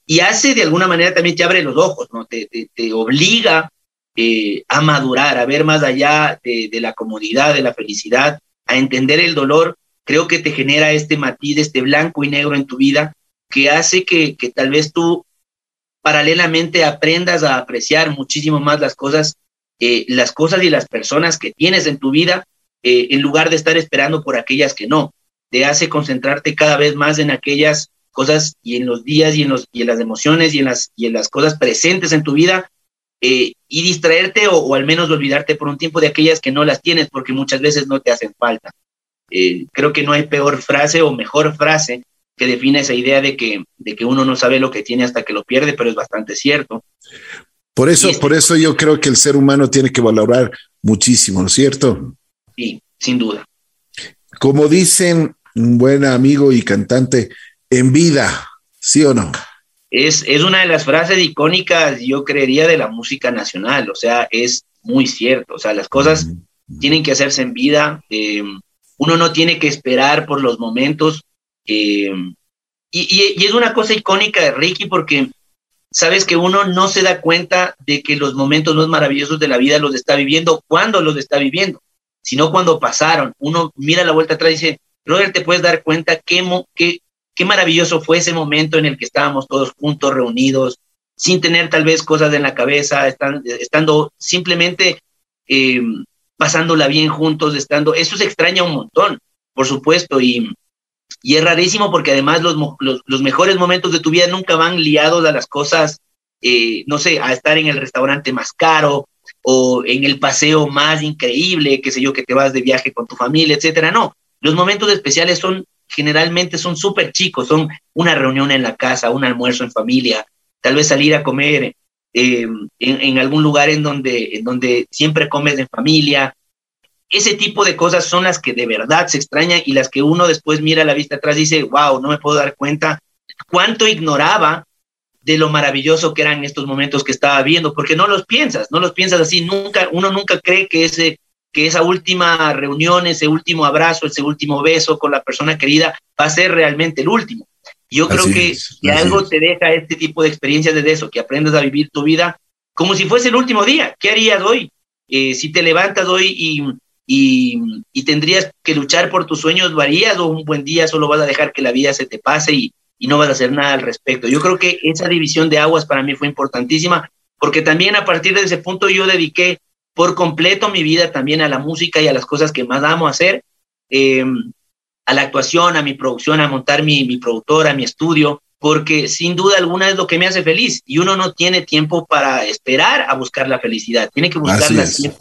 y hace de alguna manera también te abre los ojos, ¿no? Te, te, obliga eh, a madurar, a ver más allá de, de, la comodidad, de la felicidad, a entender el dolor. Creo que te genera este matiz, este blanco y negro en tu vida, que hace que, que tal vez tú paralelamente aprendas a apreciar muchísimo más las cosas, eh, las cosas y las personas que tienes en tu vida, eh, en lugar de estar esperando por aquellas que no. Te hace concentrarte cada vez más en aquellas cosas y en los días y en, los, y en las emociones y en las, y en las cosas presentes en tu vida eh, y distraerte o, al menos olvidarte por un tiempo de aquellas que no las tienes porque muchas veces no te hacen falta. Creo que no hay peor frase o mejor frase que define esa idea de que, de que uno no sabe lo que tiene hasta que lo pierde, pero es bastante cierto. Por eso, por eso yo creo que el ser humano tiene que valorar muchísimo, ¿no es cierto? Sí, sin duda. Como dicen un buen amigo y cantante, en vida, ¿sí o no? Es, es una de las frases icónicas, yo creería, de la música nacional, o sea, es muy cierto, o sea, las cosas tienen que hacerse en vida, eh, uno no tiene que esperar por los momentos, eh, y, es una cosa icónica de Ricky porque sabes que uno no se da cuenta de que los momentos más maravillosos de la vida los está viviendo cuando los está viviendo, sino cuando pasaron. Uno mira la vuelta atrás y dice, Robert, te puedes dar cuenta qué, qué, qué maravilloso fue ese momento en el que estábamos todos juntos, reunidos, sin tener tal vez cosas en la cabeza, estando simplemente eh, pasándola bien juntos, estando, eso se extraña un montón, por supuesto, y, y es rarísimo porque además los, los, mejores momentos de tu vida nunca van liados a las cosas, eh, no sé, a estar en el restaurante más caro o en el paseo más increíble, qué sé yo, que te vas de viaje con tu familia, etcétera. No, los momentos especiales son generalmente son súper chicos, son una reunión en la casa, un almuerzo en familia, tal vez salir a comer eh, en, algún lugar en donde, en donde siempre comes en familia, ese tipo de cosas son las que de verdad se extrañan y las que uno después mira la vista atrás y dice, wow, no me puedo dar cuenta cuánto ignoraba de lo maravilloso que eran estos momentos que estaba viendo, porque no los piensas, no los piensas así, nunca, uno nunca cree que ese que esa última reunión, ese último abrazo, ese último beso con la persona querida va a ser realmente el último. Yo creo que si algo te deja este tipo de experiencias de eso, que aprendas a vivir tu vida como si fuese el último día. ¿Qué harías hoy? Eh, si te levantas hoy y y, tendrías que luchar por tus sueños, varías o un buen día solo vas a dejar que la vida se te pase y, no vas a hacer nada al respecto. Yo creo que esa división de aguas para mí fue importantísima porque también a partir de ese punto yo dediqué por completo mi vida también a la música y a las cosas que más amo hacer, em, a la actuación, a mi producción, a montar mi, mi productora, mi estudio, porque sin duda alguna es lo que me hace feliz. Y uno no tiene tiempo para esperar a buscar la felicidad, tiene que buscarla siempre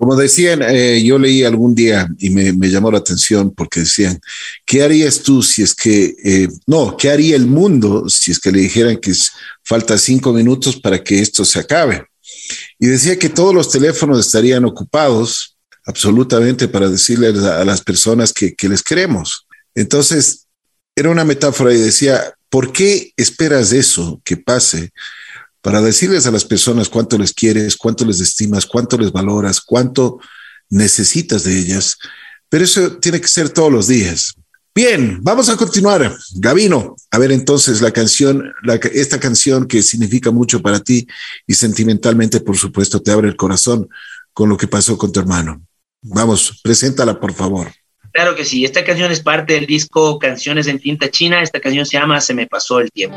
como decían, eh, yo leí algún día y me, llamó la atención porque decían, ¿qué harías tú si es que, eh, no, qué haría el mundo si es que le dijeran que falta cinco minutos para que esto se acabe? Y decía que todos los teléfonos estarían ocupados absolutamente para decirles a, las personas que, que les queremos. Entonces, era una metáfora y decía, ¿por qué esperas eso que pase? para decirles a las personas cuánto les quieres, cuánto les estimas, cuánto les valoras, cuánto necesitas de ellas. Pero eso tiene que ser todos los días. Bien, vamos a continuar. Gavino, a ver entonces la canción, esta canción que significa mucho para ti y sentimentalmente, por supuesto, te abre el corazón con lo que pasó con tu hermano. Vamos, preséntala, por favor. Claro que sí, esta canción es parte del disco Canciones en Tinta China. Esta canción se llama Se me pasó el tiempo.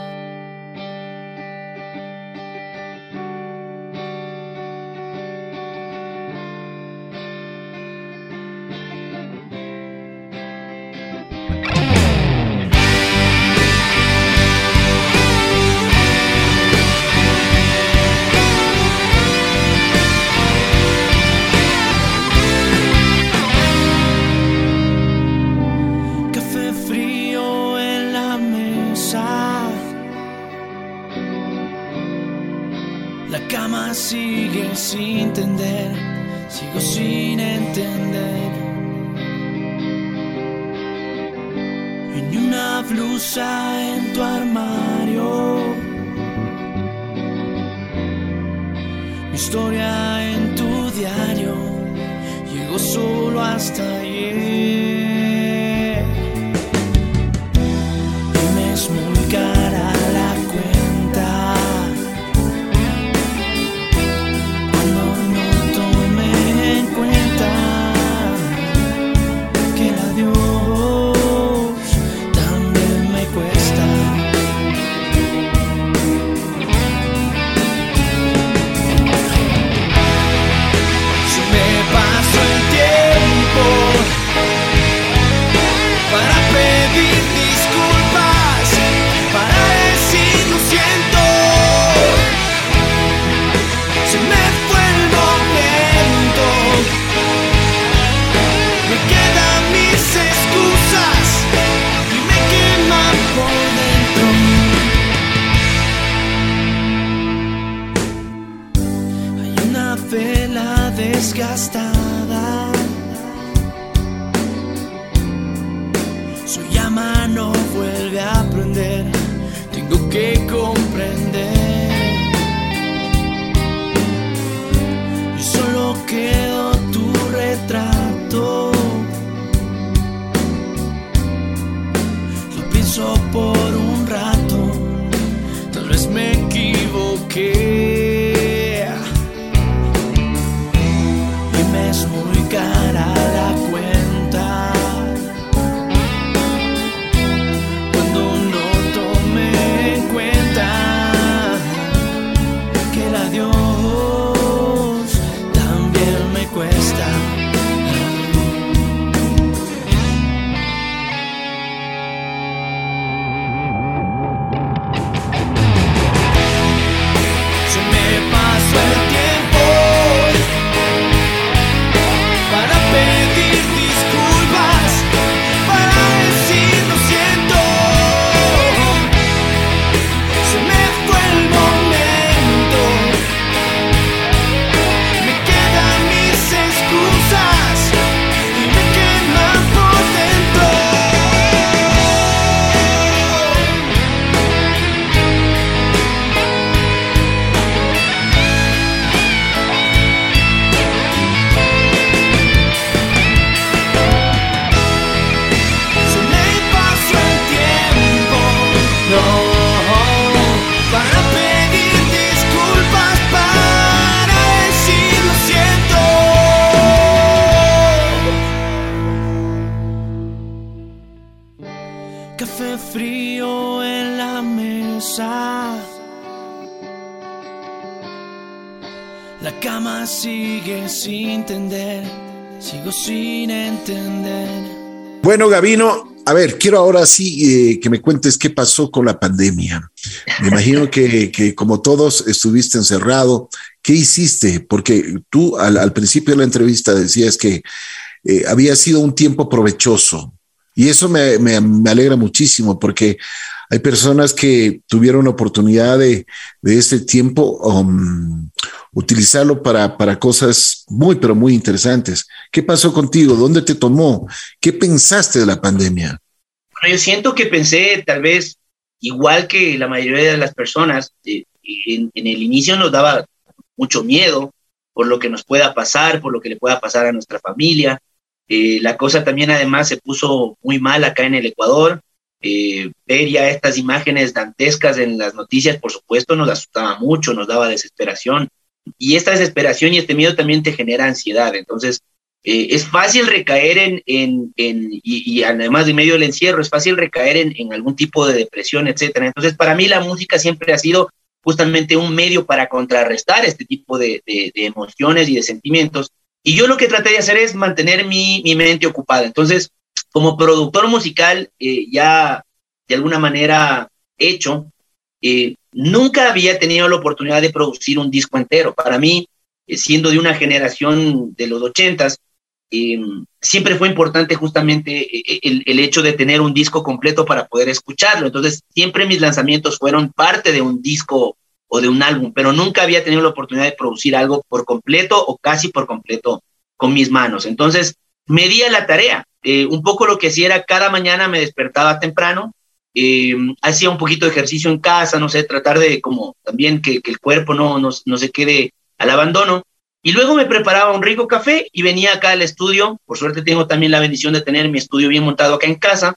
Solo hasta Bueno, Gavino, a ver, quiero ahora sí eh, que me cuentes qué pasó con la pandemia. Me imagino que, que como todos estuviste encerrado. ¿Qué hiciste? Porque tú al, principio de la entrevista decías que eh, había sido un tiempo provechoso. Y eso me, me alegra muchísimo porque hay personas que tuvieron la oportunidad de, de este tiempo um, utilizarlo para, para cosas muy, pero muy interesantes. ¿Qué pasó contigo? ¿Dónde te tomó? ¿Qué pensaste de la pandemia? Bueno, yo siento que pensé tal vez igual que la mayoría de las personas, eh, en, el inicio nos daba mucho miedo por lo que nos pueda pasar, por lo que le pueda pasar a nuestra familia. Eh, la cosa también además se puso muy mal acá en el Ecuador. Eh, ver ya estas imágenes dantescas en las noticias, por supuesto, nos asustaba mucho, nos daba desesperación. Y esta desesperación y este miedo también te genera ansiedad. Entonces, eh, es fácil recaer en, en, y, además de medio del encierro, es fácil recaer en, en algún tipo de depresión, etcétera. Entonces, para mí la música siempre ha sido justamente un medio para contrarrestar este tipo de, de, de emociones y de sentimientos. Y yo lo que traté de hacer es mantener mi, mi mente ocupada. Entonces, como productor musical, eh, ya de alguna manera hecho, eh, nunca había tenido la oportunidad de producir un disco entero. Para mí, eh, siendo de una generación de los ochentas, siempre fue importante justamente el, el, hecho de tener un disco completo para poder escucharlo. Entonces, siempre mis lanzamientos fueron parte de un disco o de un álbum, pero nunca había tenido la oportunidad de producir algo por completo o casi por completo con mis manos. Entonces, me di a la tarea. Eh, un poco lo que hacía era cada mañana me despertaba temprano, eh, hacía un poquito de ejercicio en casa, no sé, tratar de como también que, el cuerpo no, no, no se quede al abandono. Y luego me preparaba un rico café y venía acá al estudio. Por suerte tengo también la bendición de tener mi estudio bien montado acá en casa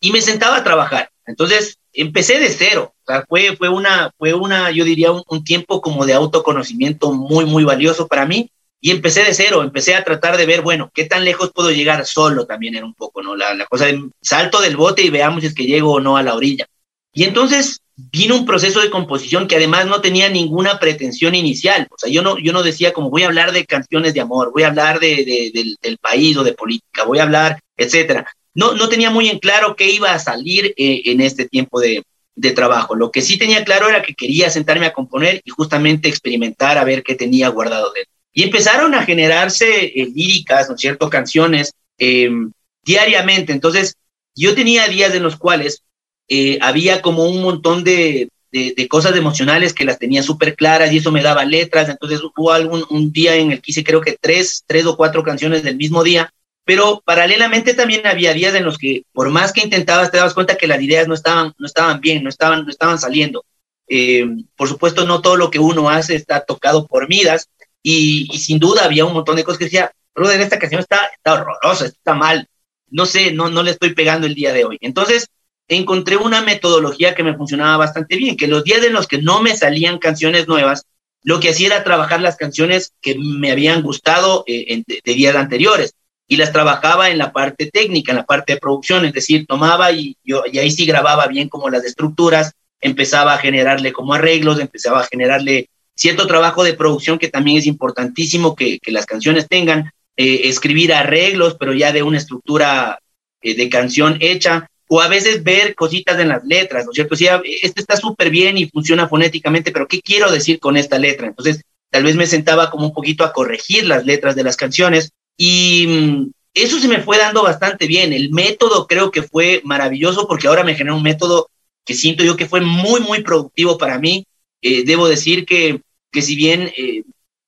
y me sentaba a trabajar. Entonces empecé de cero. O sea, fue, fue, una, fue una, yo diría, un, tiempo como de autoconocimiento muy, muy valioso para mí. Y empecé de cero, empecé a tratar de ver, bueno, qué tan lejos puedo llegar solo también era un poco, ¿no? La, la cosa de salto del bote y veamos si es que llego o no a la orilla. Y entonces vino un proceso de composición que además no tenía ninguna pretensión inicial. O sea, yo no, yo no decía como voy a hablar de canciones de amor, voy a hablar de, del, país o de política, voy a hablar, etcétera. No, no tenía muy en claro qué iba a salir eh, en este tiempo de, de trabajo. Lo que sí tenía claro era que quería sentarme a componer y justamente experimentar a ver qué tenía guardado dentro. Y empezaron a generarse eh, líricas, ¿no es cierto?, canciones em, diariamente. Entonces, yo tenía días en los cuales eh, había como un montón de, de, cosas emocionales que las tenía súper claras y eso me daba letras. Entonces hubo algún un día en el que hice creo que tres, tres o cuatro canciones del mismo día, pero paralelamente también había días en los que por más que intentabas te dabas cuenta que las ideas no estaban, no estaban bien, no estaban, no estaban saliendo. Eh, por supuesto, no todo lo que uno hace está tocado por miras y, sin duda había un montón de cosas que decía, brother, esta canción está, está horrorosa, está mal, no sé, no, no le estoy pegando el día de hoy. Entonces, encontré una metodología que me funcionaba bastante bien, que los días en los que no me salían canciones nuevas, lo que hacía era trabajar las canciones que me habían gustado eh, de, días anteriores y las trabajaba en la parte técnica, en la parte de producción, es decir, tomaba y, yo, y ahí sí grababa bien como las estructuras, empezaba a generarle como arreglos, empezaba a generarle cierto trabajo de producción que también es importantísimo que, las canciones tengan, eh, escribir arreglos, pero ya de una estructura eh, de canción hecha, o a veces ver cositas en las letras, ¿no es cierto? Si este está súper bien y funciona fonéticamente, pero ¿qué quiero decir con esta letra? Entonces, tal vez me sentaba como un poquito a corregir las letras de las canciones y mm, eso se me fue dando bastante bien. El método creo que fue maravilloso porque ahora me generó un método que siento yo que fue muy, muy productivo para mí. Eh, debo decir que, que si bien eh,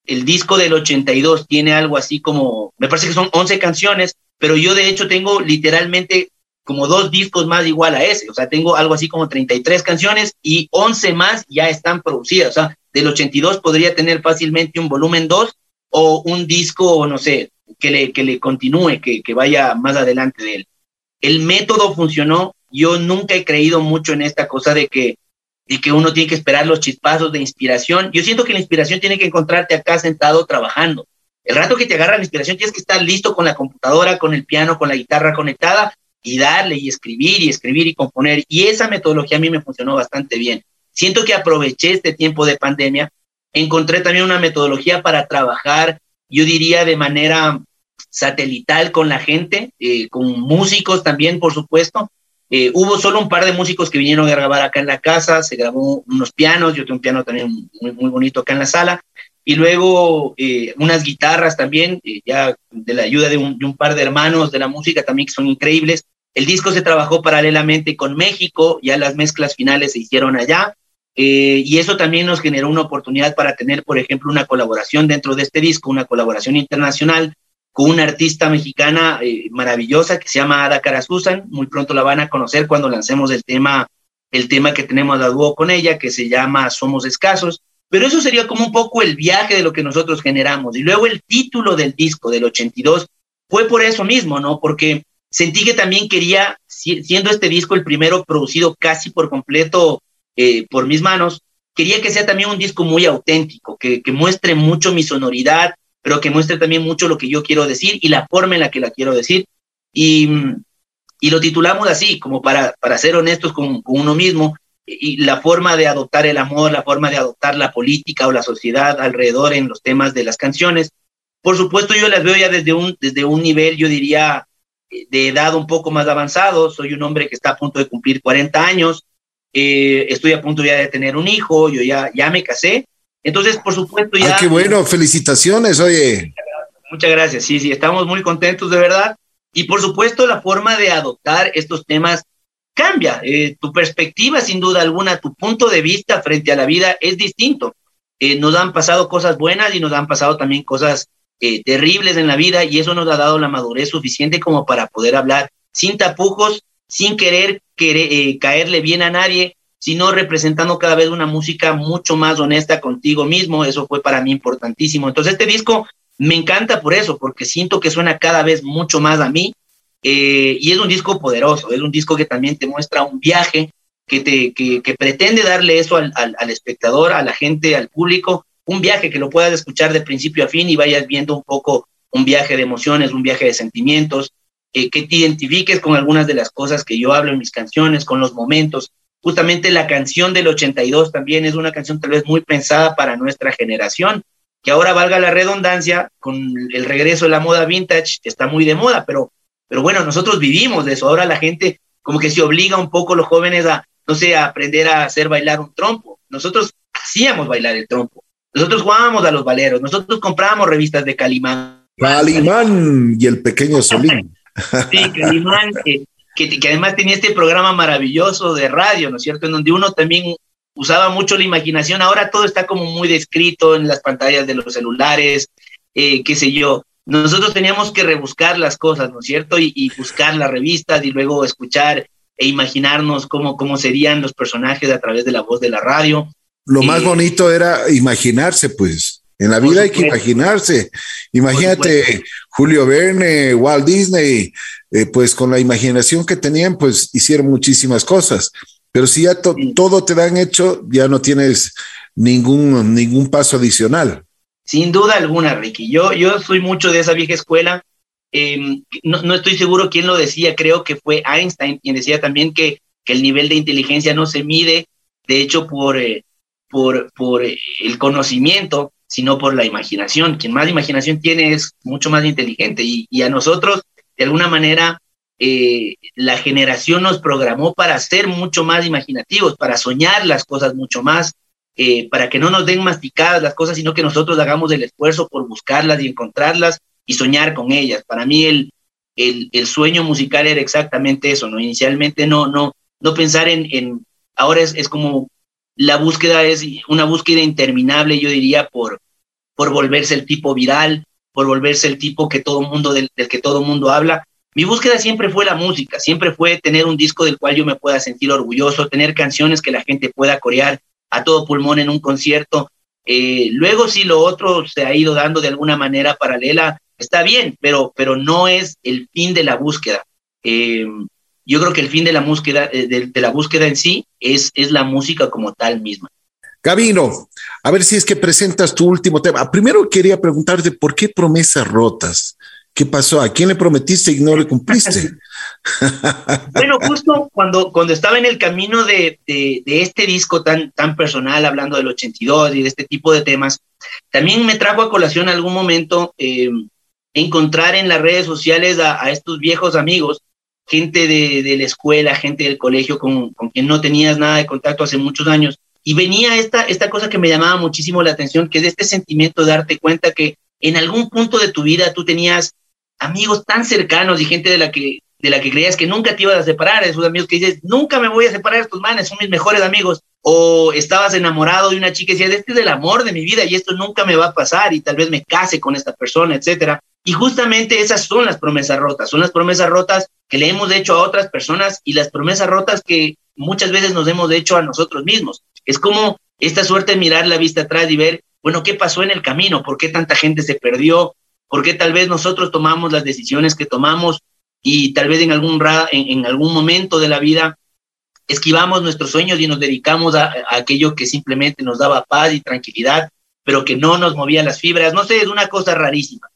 el disco del 82 tiene algo así como, me parece que son 11 canciones, pero yo de hecho tengo literalmente como dos discos más igual a ese. O sea, tengo algo así como 33 canciones y 11 más ya están producidas. O sea, del 82 podría tener fácilmente un volumen 2 o un disco, no sé, que le, que le continúe, que, que vaya más adelante de él. El método funcionó. Yo nunca he creído mucho en esta cosa de que, de que uno tiene que esperar los chispazos de inspiración. Yo siento que la inspiración tiene que encontrarte acá sentado trabajando. El rato que te agarra la inspiración tienes que estar listo con la computadora, con el piano, con la guitarra conectada y darle y escribir y escribir y componer. Y esa metodología a mí me funcionó bastante bien. Siento que aproveché este tiempo de pandemia, encontré también una metodología para trabajar, yo diría, de manera satelital con la gente, eh, con músicos también, por supuesto. Eh, hubo solo un par de músicos que vinieron a grabar acá en la casa, se grabó unos pianos, yo tengo un piano también muy, muy bonito acá en la sala, y luego eh, unas guitarras también, eh, ya de la ayuda de un, par de hermanos de la música también que son increíbles. El disco se trabajó paralelamente con México, ya las mezclas finales se hicieron allá, eh, y eso también nos generó una oportunidad para tener, por ejemplo, una colaboración dentro de este disco, una colaboración internacional una artista mexicana maravillosa que se llama Ada Cara Susan. Muy pronto la van a conocer cuando lancemos el tema, el tema que tenemos a dúo con ella, que se llama Somos Escasos. Pero eso sería como un poco el viaje de lo que nosotros generamos. Y luego el título del disco del 82 fue por eso mismo, ¿no? Porque sentí que también quería, siendo este disco el primero producido casi por completo eh, por mis manos, quería que sea también un disco muy auténtico, que muestre mucho mi sonoridad, pero que muestre también mucho lo que yo quiero decir y la forma en la que la quiero decir. Y, y lo titulamos así, como para, para ser honestos con, con uno mismo, y la forma de adoptar el amor, la forma de adoptar la política o la sociedad alrededor en los temas de las canciones. Por supuesto, yo las veo ya desde un, desde un nivel, yo diría, de edad un poco más avanzado. Soy un hombre que está a punto de cumplir 40 años, eh, estoy a punto ya de tener un hijo, yo ya, ya me casé. Entonces, por supuesto, ya... Ah, qué bueno, felicitaciones, oye. Muchas gracias, sí, sí, estamos muy contentos de verdad. Y por supuesto, la forma de adoptar estos temas cambia. Eh, tu perspectiva, sin duda alguna, tu punto de vista frente a la vida es distinto. Eh, nos han pasado cosas buenas y nos han pasado también cosas eh, terribles en la vida y eso nos ha dado la madurez suficiente como para poder hablar sin tapujos, sin querer, querer caerle bien a nadie, sino representando cada vez una música mucho más honesta contigo mismo. Eso fue para mí importantísimo. Entonces este disco me encanta por eso, porque siento que suena cada vez mucho más a mí eh, y es un disco poderoso, es un disco que también te muestra un viaje que, te, que, pretende darle eso al, al, al, espectador, a la gente, al público, un viaje que lo puedas escuchar de principio a fin y vayas viendo un poco un viaje de emociones, un viaje de sentimientos, eh, que te identifiques con algunas de las cosas que yo hablo en mis canciones, con los momentos. Justamente la canción del 82 también es una canción tal vez muy pensada para nuestra generación, que ahora valga la redundancia, con el regreso de la moda vintage, está muy de moda, pero, pero bueno, nosotros vivimos de eso. Ahora la gente como que se obliga un poco los jóvenes a, no sé, a aprender a hacer bailar un trompo. Nosotros hacíamos bailar el trompo. Nosotros jugábamos a los baleros, nosotros comprábamos revistas de Calimán. Calimán y el pequeño Solín. sí, Calimán, que, que, que, además tenía este programa maravilloso de radio, ¿no es cierto? En donde uno también usaba mucho la imaginación, ahora todo está como muy descrito en las pantallas de los celulares, eh, qué sé yo. Nosotros teníamos que rebuscar las cosas, ¿no es cierto? Y, y, buscar las revistas y luego escuchar e imaginarnos cómo, cómo serían los personajes a través de la voz de la radio. Lo eh, más bonito era imaginarse, pues. En la vida hay que imaginarse. Imagínate Julio Verne, Walt Disney, eh, pues con la imaginación que tenían, pues hicieron muchísimas cosas. Pero si ya to sí. todo te dan hecho, ya no tienes ningún, ningún paso adicional. Sin duda alguna, Ricky. Yo, yo soy mucho de esa vieja escuela. Eh, no, no, estoy seguro quién lo decía, creo que fue Einstein quien decía también que, que el nivel de inteligencia no se mide, de hecho, por, eh, por, por el conocimiento, sino por la imaginación. Quien más imaginación tiene es mucho más inteligente y, y a nosotros, de alguna manera, eh, la generación nos programó para ser mucho más imaginativos, para soñar las cosas mucho más, eh, para que no nos den masticadas las cosas, sino que nosotros hagamos el esfuerzo por buscarlas y encontrarlas y soñar con ellas. Para mí el, el, el sueño musical era exactamente eso, ¿no? Inicialmente no, no, no pensar en, en ahora es, es como la búsqueda es una búsqueda interminable, yo diría, por, por volverse el tipo viral, por volverse el tipo que todo mundo, del, que todo mundo habla, mi búsqueda siempre fue la música, siempre fue tener un disco del cual yo me pueda sentir orgulloso, tener canciones que la gente pueda corear a todo pulmón en un concierto. Eh, luego si lo otro se ha ido dando de alguna manera paralela, está bien, pero, pero no es el fin de la búsqueda. Eh, yo creo que el fin de la búsqueda, eh, de, de, la búsqueda en sí es, es la música como tal misma. Gabino, a ver si es que presentas tu último tema. Primero quería preguntarte por qué promesas rotas. ¿Qué pasó? ¿A quién le prometiste y no le cumpliste? bueno, justo cuando, cuando estaba en el camino de, de, de, este disco tan, tan personal, hablando del 82 y de este tipo de temas, también me trajo a colación algún momento eh, encontrar en las redes sociales a, a estos viejos amigos, gente de, de, la escuela, gente del colegio con, con quien no tenías nada de contacto hace muchos años. Y venía esta, esta cosa que me llamaba muchísimo la atención, que es este sentimiento de darte cuenta que en algún punto de tu vida tú tenías amigos tan cercanos y gente de la que de la que creías que nunca te ibas a separar, esos amigos que dices, nunca me voy a separar estos manes, son mis mejores amigos, o estabas enamorado de una chica y decías, este es el amor de mi vida y esto nunca me va a pasar y tal vez me case con esta persona, etcétera. Y justamente esas son las promesas rotas, son las promesas rotas que le hemos hecho a otras personas y las promesas rotas que muchas veces nos hemos hecho a nosotros mismos. Es como esta suerte de mirar la vista atrás y ver, bueno, ¿qué pasó en el camino? ¿Por qué tanta gente se perdió? porque tal vez nosotros tomamos las decisiones que tomamos y tal vez en algún, en, en algún momento de la vida esquivamos nuestros sueños y nos dedicamos a, a, aquello que simplemente nos daba paz y tranquilidad, pero que no nos movía las fibras. No sé, es una cosa rarísima.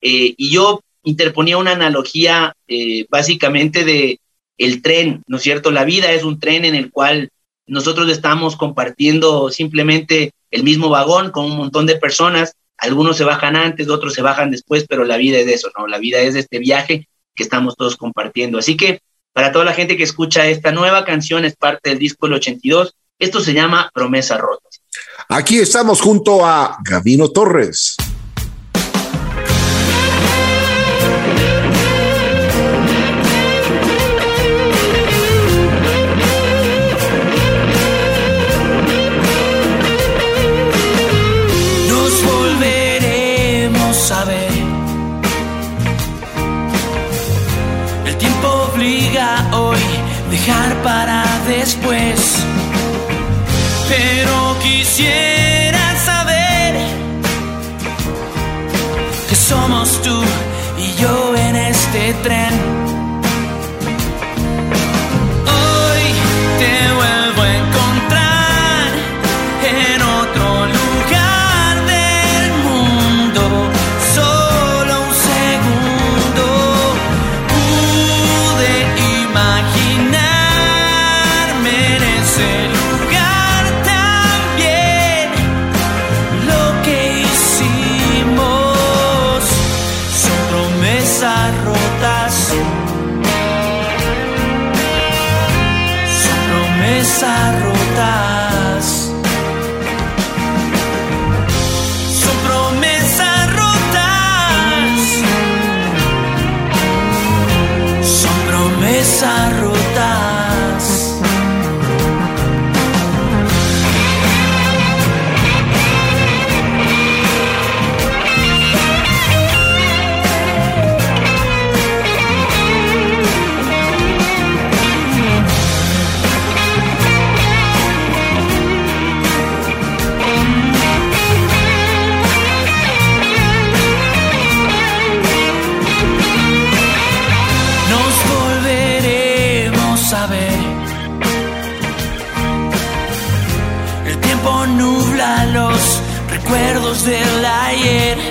Eh, y yo interponía una analogía eh, básicamente de el tren, ¿no es cierto? La vida es un tren en el cual nosotros estamos compartiendo simplemente el mismo vagón con un montón de personas algunos se bajan antes, otros se bajan después, pero la vida es eso, ¿no? La vida es este viaje que estamos todos compartiendo. Así que para toda la gente que escucha esta nueva canción, es parte del disco El 82, esto se llama Promesas Rotas. Aquí estamos junto a Gabino Torres. Dejar para después. Pero quisiera saber que somos tú y yo en este tren del ayer. Pero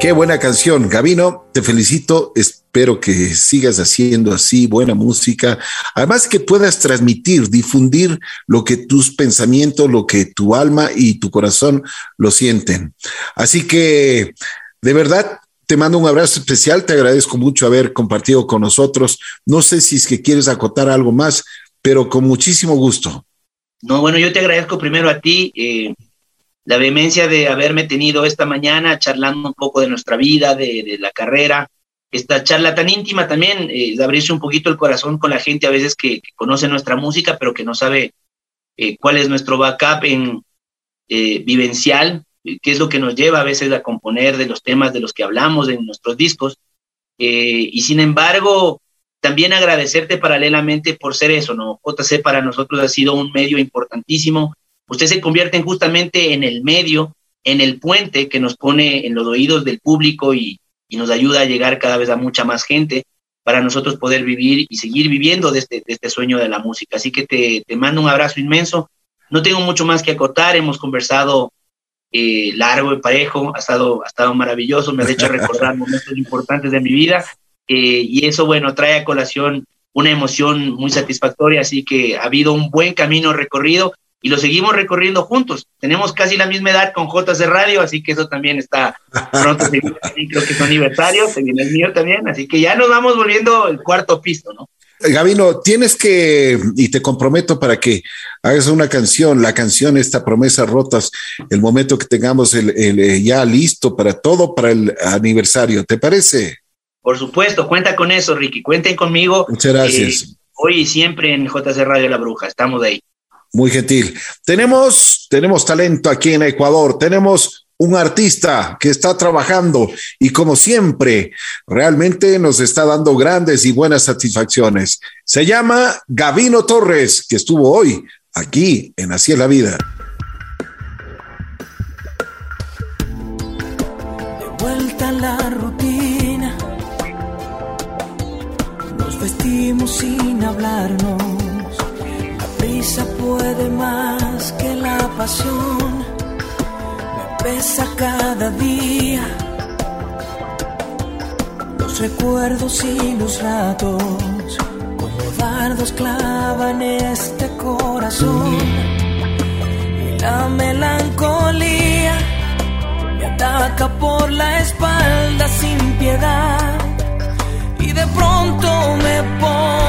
Qué buena canción, Gabino, te felicito, espero que sigas haciendo así buena música, además que puedas transmitir, difundir lo que tus pensamientos, lo que tu alma y tu corazón lo sienten. Así que, de verdad, te mando un abrazo especial, te agradezco mucho haber compartido con nosotros. No sé si es que quieres acotar algo más, pero con muchísimo gusto. No, bueno, yo te agradezco primero a ti. Eh la vehemencia de haberme tenido esta mañana charlando un poco de nuestra vida, de, la carrera, esta charla tan íntima también, eh, de abrirse un poquito el corazón con la gente a veces que, conoce nuestra música, pero que no sabe eh, cuál es nuestro backup en eh, vivencial, qué es lo que nos lleva a veces a componer de los temas de los que hablamos en nuestros discos. y sin embargo, también agradecerte paralelamente por ser eso, ¿no? JC para nosotros ha sido un medio importantísimo usted se convierte justamente en el medio, en el puente que nos pone en los oídos del público y, nos ayuda a llegar cada vez a mucha más gente para nosotros poder vivir y seguir viviendo de este, este sueño de la música. Así que te, mando un abrazo inmenso. No tengo mucho más que acotar, hemos conversado eh, largo y parejo, ha estado, ha estado maravilloso, me ha hecho recordar momentos importantes de mi vida. Eh, y eso, bueno, trae a colación una emoción muy satisfactoria, así que ha habido un buen camino recorrido y lo seguimos recorriendo juntos. Tenemos casi la misma edad con JC Radio, así que eso también está pronto. creo que es aniversario, se viene el mío también, así que ya nos vamos volviendo el cuarto piso, ¿no? Gabino, tienes que, y te comprometo para que hagas una canción, la canción, esta promesa rotas, el momento que tengamos el, eh, ya listo para todo, para el aniversario, ¿te parece? Por supuesto, cuenta con eso, Ricky, cuenten conmigo. Muchas gracias. Eh, hoy y siempre en JC Radio La Bruja, estamos ahí. Muy gentil. Tenemos, tenemos talento aquí en Ecuador, tenemos un artista que está trabajando y como siempre, realmente nos está dando grandes y buenas satisfacciones. Se llama Gavino Torres, que estuvo hoy aquí en Así es la Vida. De vuelta a la rutina, nos vestimos sin hablarnos. Prisa puede más que la pasión pesa cada día. Los recuerdos y los ratos, como dardos clavan este corazón. Y la melancolía me ataca por la espalda sin piedad. Y de pronto me pongo